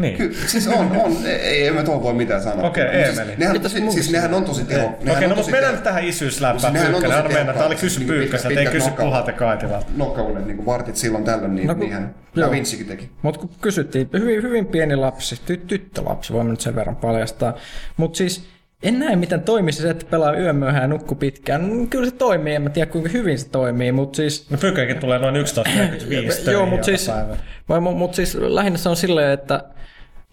Niin. Kyllä, siis on, on. Ei, ei mä tuolla voi mitään sanoa. Okei, siis, Eemeli. nehän, Mitäs siis, siis nehän on tosi teho. nehän Okei, on no mutta mennään nyt tähän isyysläppään Siis nehän pyykkänen. Anna mennä. Tämä oli tehokkaat, kysy niinku pyykkäseltä, pitkät- ei pitkät kysy knockout- puhalta kaitilalta. Nokkaunet niin vartit silloin tällöin, niin, No no, kun- niinhän joo. Da Vincikin teki. Mutta kun kysyttiin, hyvin, hyvin pieni lapsi, ty, tyttölapsi, voimme nyt sen verran paljastaa. Mutta siis en näe, miten toimisi se, että pelaa yömyöhään ja nukkuu pitkään. Mm, Kyllä se toimii, en mä tiedä kuinka hyvin se toimii, mutta siis... No tulee noin 11.45 Joo, mutta siis, vai, mu- mut siis lähinnä se on silleen, että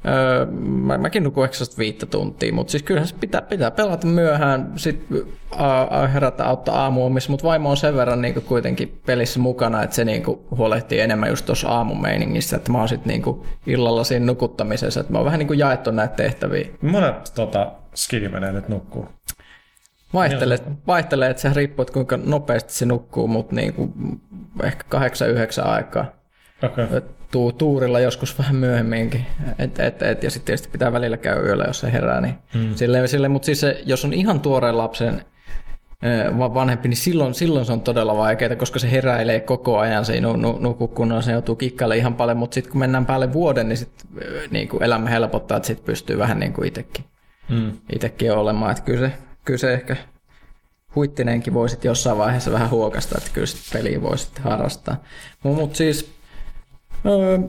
öö, mä, mäkin nukun 9-5 tuntia, mutta siis kyllähän se pitää, pitää pelata myöhään, sitten herätä auttaa aamuomissa, mutta vaimo on sen verran niinku kuitenkin pelissä mukana, että se niinku huolehtii enemmän just tuossa aamumeiningissä, että mä oon sitten niinku illalla siinä nukuttamisessa, että mä oon vähän niinku jaettu näitä tehtäviä. Monet tota, skidi menee nyt nukkuu. Vaihtelee, vaihtelee, että se riippuu, että kuinka nopeasti se nukkuu, mutta niinku ehkä 8-9 aikaa. Okei. tuu, tuurilla joskus vähän myöhemminkin. Et, et, et, ja sitten tietysti pitää välillä käydä yöllä, jos se herää. Niin hmm. silleen, silleen, mutta siis se, jos on ihan tuoreen lapsen vanhempi, niin silloin, silloin se on todella vaikeaa, koska se heräilee koko ajan, se ei nu, nu, nuku kunnolla, se joutuu kikkaille ihan paljon, mutta sitten kun mennään päälle vuoden, niin sit, niin kuin elämä helpottaa, että sitten pystyy vähän niin kuin itsekin, Mm. itsekin olemaan. Että kyllä se, kyllä se ehkä huittinenkin voi sitten jossain vaiheessa vähän huokasta, että kyllä sitten peliä voi sitten harrastaa. Mutta mut siis, öö,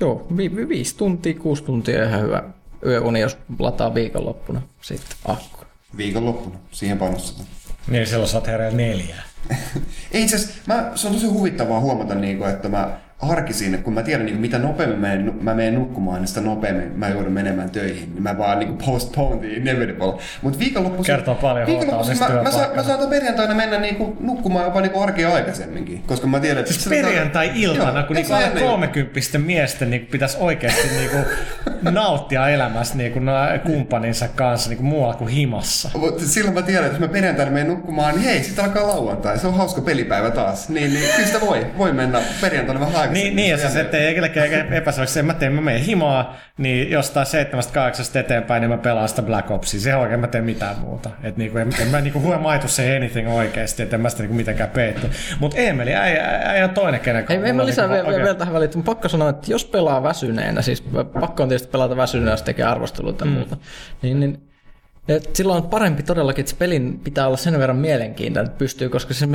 joo, vi, vi, viisi tuntia, kuusi tuntia ihan hyvä yöuni, jos lataa viikonloppuna sitten akku. Viikonloppuna. Siihen panostetaan. Niin silloin sä oot hereillä neljää. Ei itse asiassa, mä, se on tosi huvittavaa huomata, niin kuin, että mä harkisin, että kun mä tiedän, niin kuin, mitä nopeammin mä menen, mä menen nukkumaan, niin sitä nopeammin mä joudun menemään töihin. Niin mä vaan niin kuin postpone the inevitable. Mutta viikonloppuisin, Kertoo paljon viikonloppuisin mä, mä, saan, mä saatan perjantaina mennä niin kuin, nukkumaan jopa niin kuin arkea aikaisemminkin. Koska mä tiedän, että... Siis perjantai-iltana, Joo, kun niinku alle? 30 miesten niin pitäisi oikeasti niinku nauttia elämästä niinku na- kumppaninsa kanssa niinku muualla kuin himassa. Mut silloin mä tiedän, että jos mä perjantaina menen nukkumaan, niin hei, sitten alkaa lauantai. Se on hauska pelipäivä taas. Niin, niin kyllä sitä voi, voi mennä perjantaina vähän. Niin, niin ja Se on siis ettei kellekään epäselväksi, en mä teen, mä menen himaa, niin jostain seitsemästä kahdeksasta eteenpäin, niin mä pelaan sitä Black Opsia. Se oikein mä teen mitään muuta. Et niinku, en, en mä niinku huomaitu se anything oikeasti, että en mä sitä niinku mitenkään peitty. Mut Emeli, äijä, äijä toinen kenen Ei, kanssa. ei mä lisää niinku- vielä, okei. vielä tähän väliin, mutta pakko sanoa, että jos pelaa väsyneenä, siis pakko on tietysti pelata väsyneenä, jos tekee arvosteluita ja Mm. muuta, niin, niin et silloin on parempi todellakin, että se pelin pitää olla sen verran mielenkiintoinen, että pystyy, koska se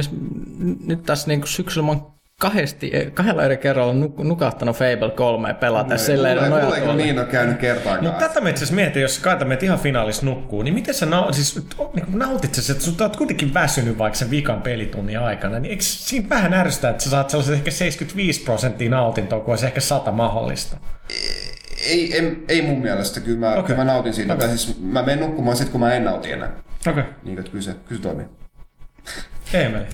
nyt tässä niin syksyllä mä oon kahdesti, kahdella eri kerralla nuk- nukahtanut Fable 3 pelata. silleen, Mulle, nojaa mulle, tuolle. niin on käynyt kertaakaan. Mutta tätä mä itse asiassa mietin, jos kaita meitä ihan finaalissa nukkuu, niin miten sä nau- siis, niin nautit sä, että sun oot kuitenkin väsynyt vaikka sen vikan pelitunnin aikana, niin eikö siinä vähän ärsytä, että sä saat sellaisen ehkä 75 prosenttia nautintoa, kun olisi ehkä 100 mahdollista? Ei, en, ei mun mielestä. Kyllä mä, Okei. okay. kyllä mä nautin siitä. Okay. Siis mä menen nukkumaan sit, kun mä en nauti enää. Okei. Okay. Niin, että kyllä se, kyllä se toimii. Emeli.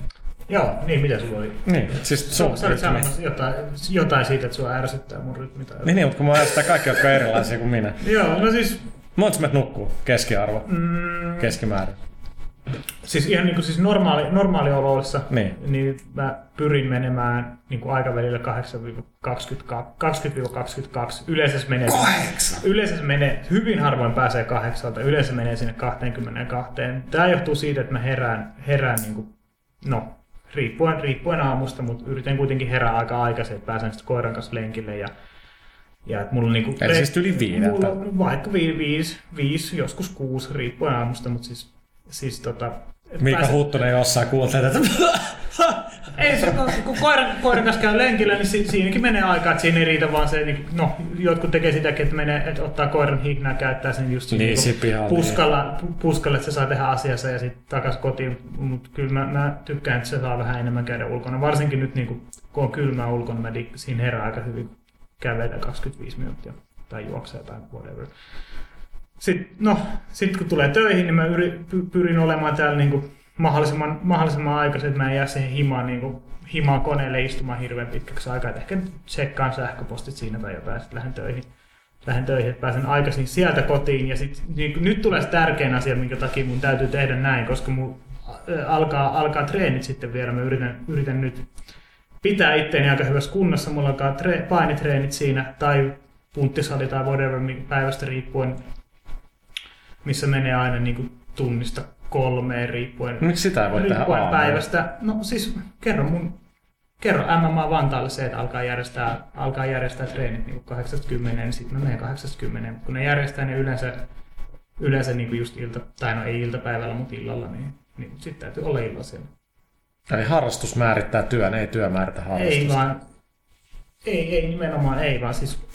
Joo, niin mitä sulla oli? Niin, siis sun Sä olit sanomassa jotain, jotain siitä, että sua ärsyttää mun rytmi. Tai Niin, niin, mutta kun mä ärsytän kaikki, jotka on erilaisia kuin minä. Joo, no siis, Monta meitä nukkuu? Keskiarvo. mm, Keskimäärin. siis ihan niin kuin siis normaali, normaalioloissa, Niin. niin mä pyrin menemään niin kuin aikavälillä 8-22. Yleensä se menee, yleensä se menee, hyvin harvoin pääsee kahdeksalta, yleensä menee sinne 22. Tämä johtuu siitä, että mä herään, herään niin kuin, no, riippuen, riippuen aamusta, mutta yritän kuitenkin herää aika aikaisin, että pääsen sitten koiran kanssa lenkille ja ja että mulla on niinku, Eli siis yli viideltä. Mulla on vaikka vi, viisi, viisi, joskus kuusi, riippuen aamusta, mutta siis, siis tota... et Miika pääsen- Huttunen jossain kuuntelee, että ei se, kun koiran, koiran kanssa käy lenkillä, niin si, siinäkin menee aikaa, että siinä ei riitä vaan se, niin, no, jotkut tekee sitäkin, että, menee, että ottaa koiran hihnaa käyttää sen just Niin, niinku sipihalla, puskalla, pu- puskalla, että se saa tehdä asiassa ja sitten takaisin kotiin, mutta kyllä mä, mä, tykkään, että se saa vähän enemmän käydä ulkona, varsinkin nyt niin kun, kun on kylmää ulkona, mä dik, siinä herää aika hyvin kävelee 25 minuuttia tai juoksee tai whatever. Sitten, no, sit kun tulee töihin, niin mä yri, py, pyrin olemaan täällä niin kuin mahdollisimman, mahdollisimman aikaisin, että mä en jää siihen himaan, niin kuin, himaan koneelle istumaan hirveän pitkäksi aikaa. Et ehkä tsekkaan sähköpostit siinä tai jotain, sitten lähden töihin. Lähden töihin, että pääsen aikaisin sieltä kotiin. Ja sit, niin, nyt tulee se tärkein asia, minkä takia mun täytyy tehdä näin, koska mun alkaa, alkaa treenit sitten vielä. Mä yritän, yritän nyt pitää itteeni aika hyvässä kunnossa. Mulla alkaa tre, painitreenit siinä tai punttisali tai whatever päivästä riippuen, missä menee aina niin kuin tunnista kolmeen riippuen, miksi sitä ei voi tehdä riippuen aamulla? päivästä. No siis kerro mun Kerro MMA Vantaalle se, että alkaa järjestää, alkaa järjestää treenit niin 80, niin sitten mä menen 80. Kun ne järjestää ne yleensä, yleensä niin kuin just ilta, tai no ei iltapäivällä, mutta illalla, niin, niin sitten täytyy olla illalla siellä. Eli harrastus määrittää työn, ei työ määritä harrastusta. Ei vaan, ei, ei nimenomaan ei, vaan siis...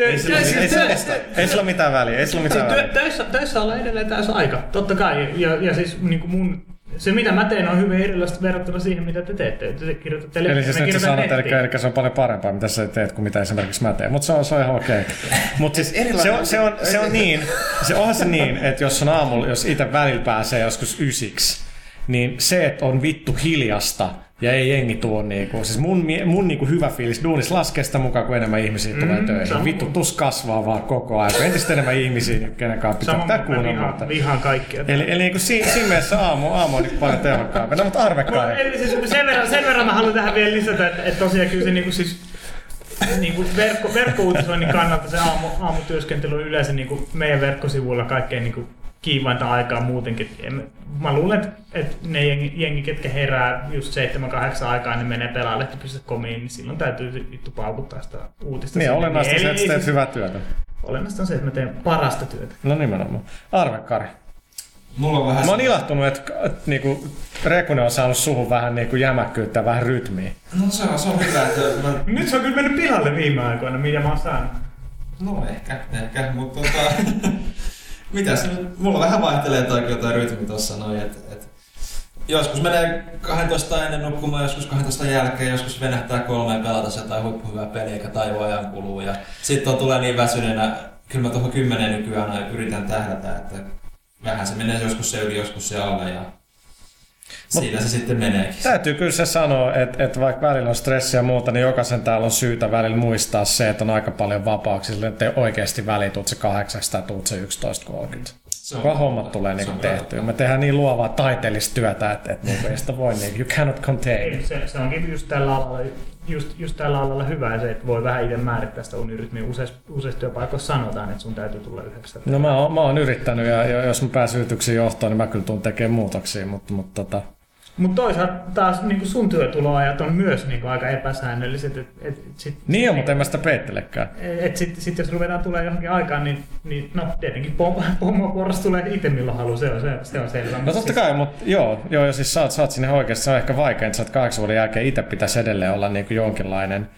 Ei sillä, ei, sillä, ei sillä ole mitään väliä, ei sillä mitään väliä. töissä, töissä ollaan edelleen aika, totta kai. Ja, ja siis niin kuin mun, se mitä mä teen on hyvin erilaista verrattuna siihen, mitä te teette. Te kirjoitatte Eli siis mä nyt sä sanot, eli, eli se on paljon parempaa, mitä sä teet kuin mitä esimerkiksi mä teen. Mutta se on, se on ihan okei. Mutta siis se Erilainen- on, se, on, se on niin, se onhan se niin, että jos on aamulla, jos itse välillä pääsee joskus ysiksi, niin se, että on vittu hiljasta ja ei jengi tuo niinku, siis mun, mun niinku hyvä fiilis duunis laskee sitä mukaan, kun enemmän ihmisiä mm, tulee töihin. sama. Vittu, tus kasvaa vaan koko ajan. kun Entistä enemmän ihmisiä, kenen kanssa pitää, Samoin pitää kuunnella. vihaan, Mutta... vihaan kaikkia. Eli, eli niin siinä, siinä mielessä aamu, aamu on niin paljon tehokkaampi. No, mutta Arve kai. Eli siis sen, verran, sen verran mä haluan tähän vielä lisätä, että, että tosiaan kyllä se niinku siis niinku verkko, verkkouutisoinnin kannalta se aamu, aamutyöskentely on yleensä niinku meidän verkkosivuilla kaikkein niinku kiivainta aikaa muutenkin. En- Mä luulen, että, ne jengi, jengi, ketkä herää just 7-8 aikaa, ne menee pelaalehti.comiin, niin silloin täytyy vittu paukuttaa sitä uutista. Niin, olennaista se, Eli että teet siis- hyvää työtä. Olennaista on se, että mä teen parasta työtä. No nimenomaan. Arve Kari. Mulla on vähän... Mä oon ilahtunut, että, että niinku, Rekunen on saanut suhun vähän niinku jämäkkyyttä ja vähän rytmiä. No se on, se on hyvä, että mä... Nyt se on kyllä mennyt pilalle viime aikoina, mitä mä oon saanut. No ehkä, ehkä, mutta tota... Mitäs nyt? Mulla vähän vaihtelee toi toi rytmi tossa noin, että et, joskus menee 12 ennen nukkumaan, joskus 12 jälkeen, joskus venähtää kolmeen pelata jotain huippuhyvää peliä, eikä tajua ajan kuluu. Ja sitten tulee niin väsyneenä, kyllä mä tuohon kymmeneen nykyään aina yritän tähdätä, että vähän se menee joskus se yli, joskus se alle ja siinä se sitten meneekin. Täytyy kyllä se sanoa, että, että vaikka välillä on stressiä ja muuta, niin jokaisen täällä on syytä välillä muistaa se, että on aika paljon vapauksia, että ei oikeasti väliä, tuut se 8 tai tuut se 11.30. Se on- hommat tulee niin tehtyä. Me tehdään niin luovaa taiteellista työtä, että, että niin ei sitä voi niin, you cannot contain. Ei, se, se onkin just tällä alalla, just, just tällä alalla hyvä se, että voi vähän itse määrittää sitä unirytmiä. Useissa, useissa työpaikoissa sanotaan, että sun täytyy tulla yhdeksän. No mä oon, mä oon yrittänyt ja jos mä yrityksiin johtoon, niin mä kyllä tuun tekemään muutoksia, mutta, mutta tota, Mutta toisaalta taas niin sun työtuloajat on myös niin aika epäsäännölliset. Et, et, sit, niin on, mutta en mä sitä peittelekään. et sit, sit, jos ruvetaan tulee johonkin aikaan, niin, niin no tietenkin pom- pommoporras tulee itse milloin haluaa, se on, se, se on selvä. No totta siis- kai, mutta joo, joo, ja siis sä oot, sä oot sinne oikeasti, se on ehkä vaikea, että sä oot kahdeksan vuoden jälkeen itse pitäisi edelleen olla niin kuin jonkinlainen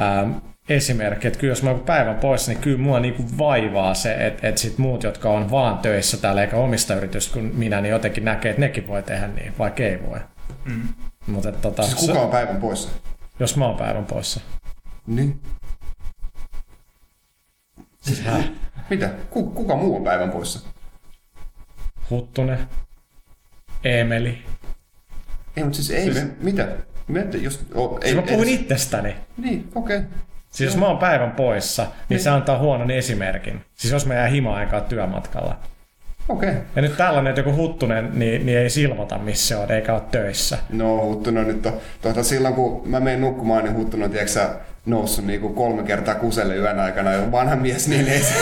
ähm, esimerkki, että kyllä jos mä oon päivän pois, niin kyllä mua niin kuin vaivaa se, että, että sit muut, jotka on vaan töissä täällä eikä omista yritystä kuin minä, niin jotenkin näkee, että nekin voi tehdä niin, vaikka ei voi. Mm. Mutta tota, Siis kuka on päivän poissa? jos mä oon päivän poissa. Niin. Mitä? Ku, kuka muu on päivän poissa? Huttunen, Emeli. Ei, mutta siis ei Siis- me, mitä? Me, jos, o, ei, Siis mä puhun edes- itsestäni. Niin, okei. Okay. Siis jos mä oon päivän poissa, niin se antaa huonon esimerkin. Siis jos mä jää hima-aikaa työmatkalla. Okei. Okay. Ja nyt tällainen, että joku huttunen, niin, niin ei silmota missä on, eikä ole töissä. No Huttunen nyt on, tuota, silloin kun mä menen nukkumaan, niin Huttunen on tiedätkö, sä, noussut niinku kolme kertaa kuselle yön aikana jo vanha mies, niin ei se,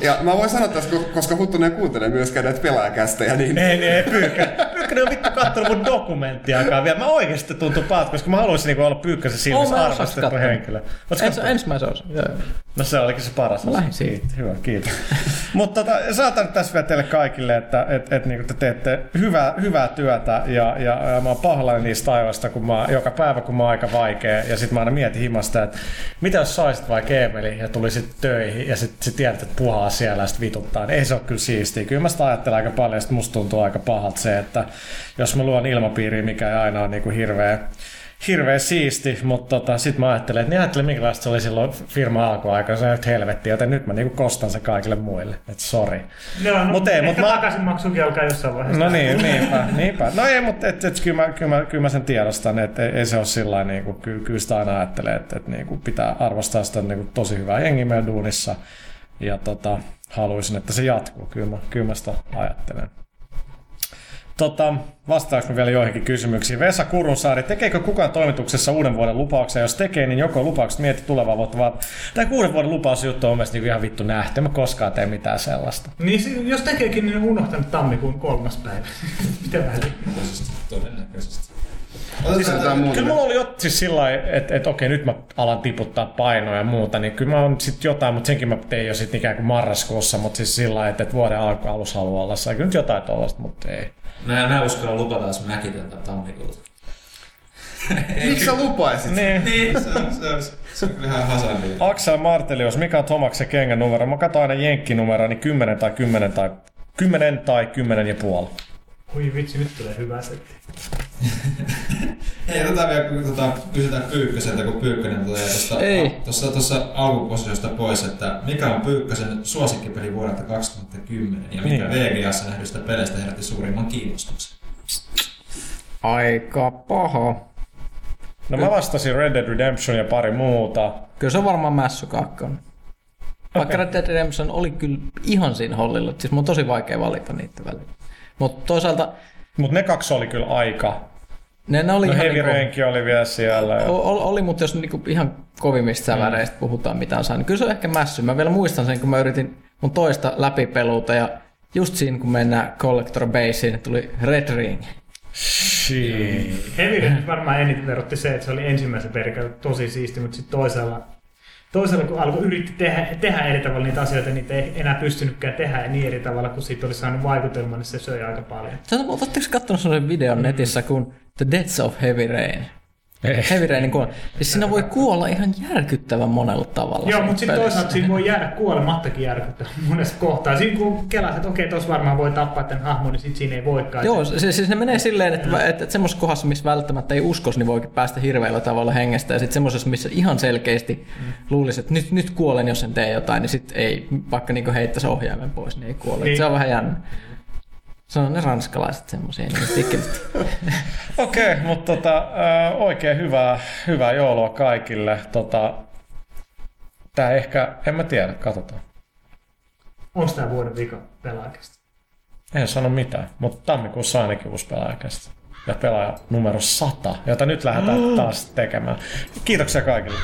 Ja mä voin sanoa tässä, koska Huttunen ei kuuntele myöskään näitä pelaajakästejä, niin Ei, niin ei Pyykkä. Pyykkänen on vittu kattonut mun dokumenttiakaan vielä. Mä oikeasti tuntuu paat, koska mä haluaisin niinku olla Pyykkäsen Oon silmissä arvostettu henkilö. Ens, ensimmäisen osan. Joo. joo. No se olikin se paras. Osa. siitä. Kiitos, Hyvä, kiitos. Mutta tota, saatan tässä vielä teille kaikille, että et, et, niin te teette hyvää, hyvää työtä ja, ja, ja mä oon pahoillani niistä ajoista, kun mä, joka päivä kun mä oon aika vaikea ja sitten mä aina mietin himasta, että mitä jos saisit vaikka Emeli ja tulisit töihin ja sitten sit tiedät, että puhaa siellä ja sit vituttaa, niin ei se ole kyllä siistiä. Kyllä mä sitä ajattelen aika paljon ja musta tuntuu aika pahalta se, että jos mä luon ilmapiiriä, mikä ei aina ole niin kuin hirveä hirveä siisti, mutta tota, sitten mä ajattelen, että niin ajattelen, minkälaista se oli silloin firma alkuaikana, se on nyt helvetti, joten nyt mä niinku kostan se kaikille muille, että sori. Joo, no, Mut ei, mut mä- takaisinmaksukin alkaa jossain vaiheessa. No niin, niinpä, niinpä. No ei, mutta et, et, kyllä, mä, kyllä, mä, kyllä mä sen tiedostan, että ei, ei se ole sillä lailla, niin kuin, kyllä, kyllä sitä aina ajattelee, että, että niin kuin pitää arvostaa sitä niin kuin, tosi hyvää jengiä meidän duunissa, ja tota, haluaisin, että se jatkuu, kyllä mä, kyllä mä sitä ajattelen. Tota, vastaanko vielä joihinkin kysymyksiin? Vesa Kurunsaari, tekeekö kukaan toimituksessa uuden vuoden lupauksia? Jos tekee, niin joko lupaukset mieti tulevaa vuotta, vaan tämä kuuden vuoden lupausjuttu on mielestäni niin ihan vittu nähty. En mä koskaan tee mitään sellaista. Niin jos tekeekin, niin on unohtanut tammikuun kolmas päivä. Mitä väliä? Todennäköisesti. Todennäköisesti. lisätään muuta. Kyllä mulla oli jo siis sillä lailla, että, että okei, nyt mä alan tiputtaa painoa ja muuta, niin kyllä mä oon sit jotain, mutta senkin mä tein jo sitten ikään kuin marraskuussa, mutta siis sillä lailla, että, että vuoden alku, alussa haluaa olla, kyllä nyt jotain tuollaista, mutta ei. Mä, mä uskalla lupata, jos mäkin tätä tammikuuta. Miksi sä lupaisit? Niin. Niin, se on, se on, se on kyllä ihan hasardia. Aksel Martelius, mikä on Tomaksen kengän numero? Mä katson aina jenkkinumero, niin 10 tai 10 tai 10 tai 10 ja puoli. Oi vitsi, nyt tulee hyvä setti. Hei, otetaan vielä, tota, kysytään Pyykköseltä, kun Pyykkönen tulee tuosta, tuossa, tuossa alkuposiosta pois, että mikä on Pyykkösen suosikkipeli vuodelta 2010 ja mikä Niin. VGAssa nähdystä peleistä herätti suurimman kiinnostuksen? Aika paha. No mä vastasin Red Dead Redemption ja pari muuta. Kyllä se on varmaan Mässy 2. Vaikka Red Dead Redemption oli kyllä ihan siinä hollilla. Siis mun on tosi vaikea valita niitä välillä. Mutta toisaalta Mutta ne kaksi oli kyllä aika. Ne, ne oli No ihan Heavy niinku, Rainkin oli vielä siellä. Ja... o- o- oli, mutta jos niinku ihan kovimmista säväreistä puhutaan mitä on saanut. niin Kyllä se on ehkä Mässy. Mä vielä muistan sen, kun mä yritin mun toista läpipeluuta ja just siinä kun mennään Collector Baseen, tuli Red Ring. Shit. Heavy Rain varmaan eniten verotti se, että se oli ensimmäisen perikään tosi siisti, mutta sitten toisella, toisella kun alkoi yritti tehdä, tehdä eri tavalla niitä asioita, niin ei enää pystynytkään tehdä niin eri tavalla, kun siitä oli saanut vaikutelman, niin se söi aika paljon. Oletteko kattonut sellaisen videon netissä kuin The Deaths of Heavy Rain? Heavy Rainin kuolla. Siis siinä voi kuolla ihan järkyttävän monella tavalla. Joo, mutta sitten toisaalta siinä voi jäädä kuolemattakin järkyttää monessa kohtaa. Siinä kun kelasit, että okei, tuossa varmaan voi tappaa tämän hahmon, niin sitten siinä ei voikaan. Joo, se, siis ne menee silleen, että, että, että semmoisessa kohdassa, missä välttämättä ei uskos, niin voikin päästä hirveällä tavalla hengestä. Ja sitten semmoisessa, missä ihan selkeästi luulisi, että nyt, nyt kuolen, jos en tee jotain, niin sitten ei, vaikka niin heittäisi ohjaimen pois, niin ei kuole. Niin. Se on vähän jännä. Se on ne ranskalaiset semmoisia, niin. Okei, okay, mutta tota, oikein hyvää, hyvää joulua kaikille. Tota, tää ehkä, en mä tiedä, katsotaan. Onko tämä vuoden vika pelaajakästä? En sano mitään, mutta tammikuussa ainakin uusi pelaajakästä. Ja pelaaja numero 100, jota nyt lähdetään taas tekemään. Kiitoksia kaikille.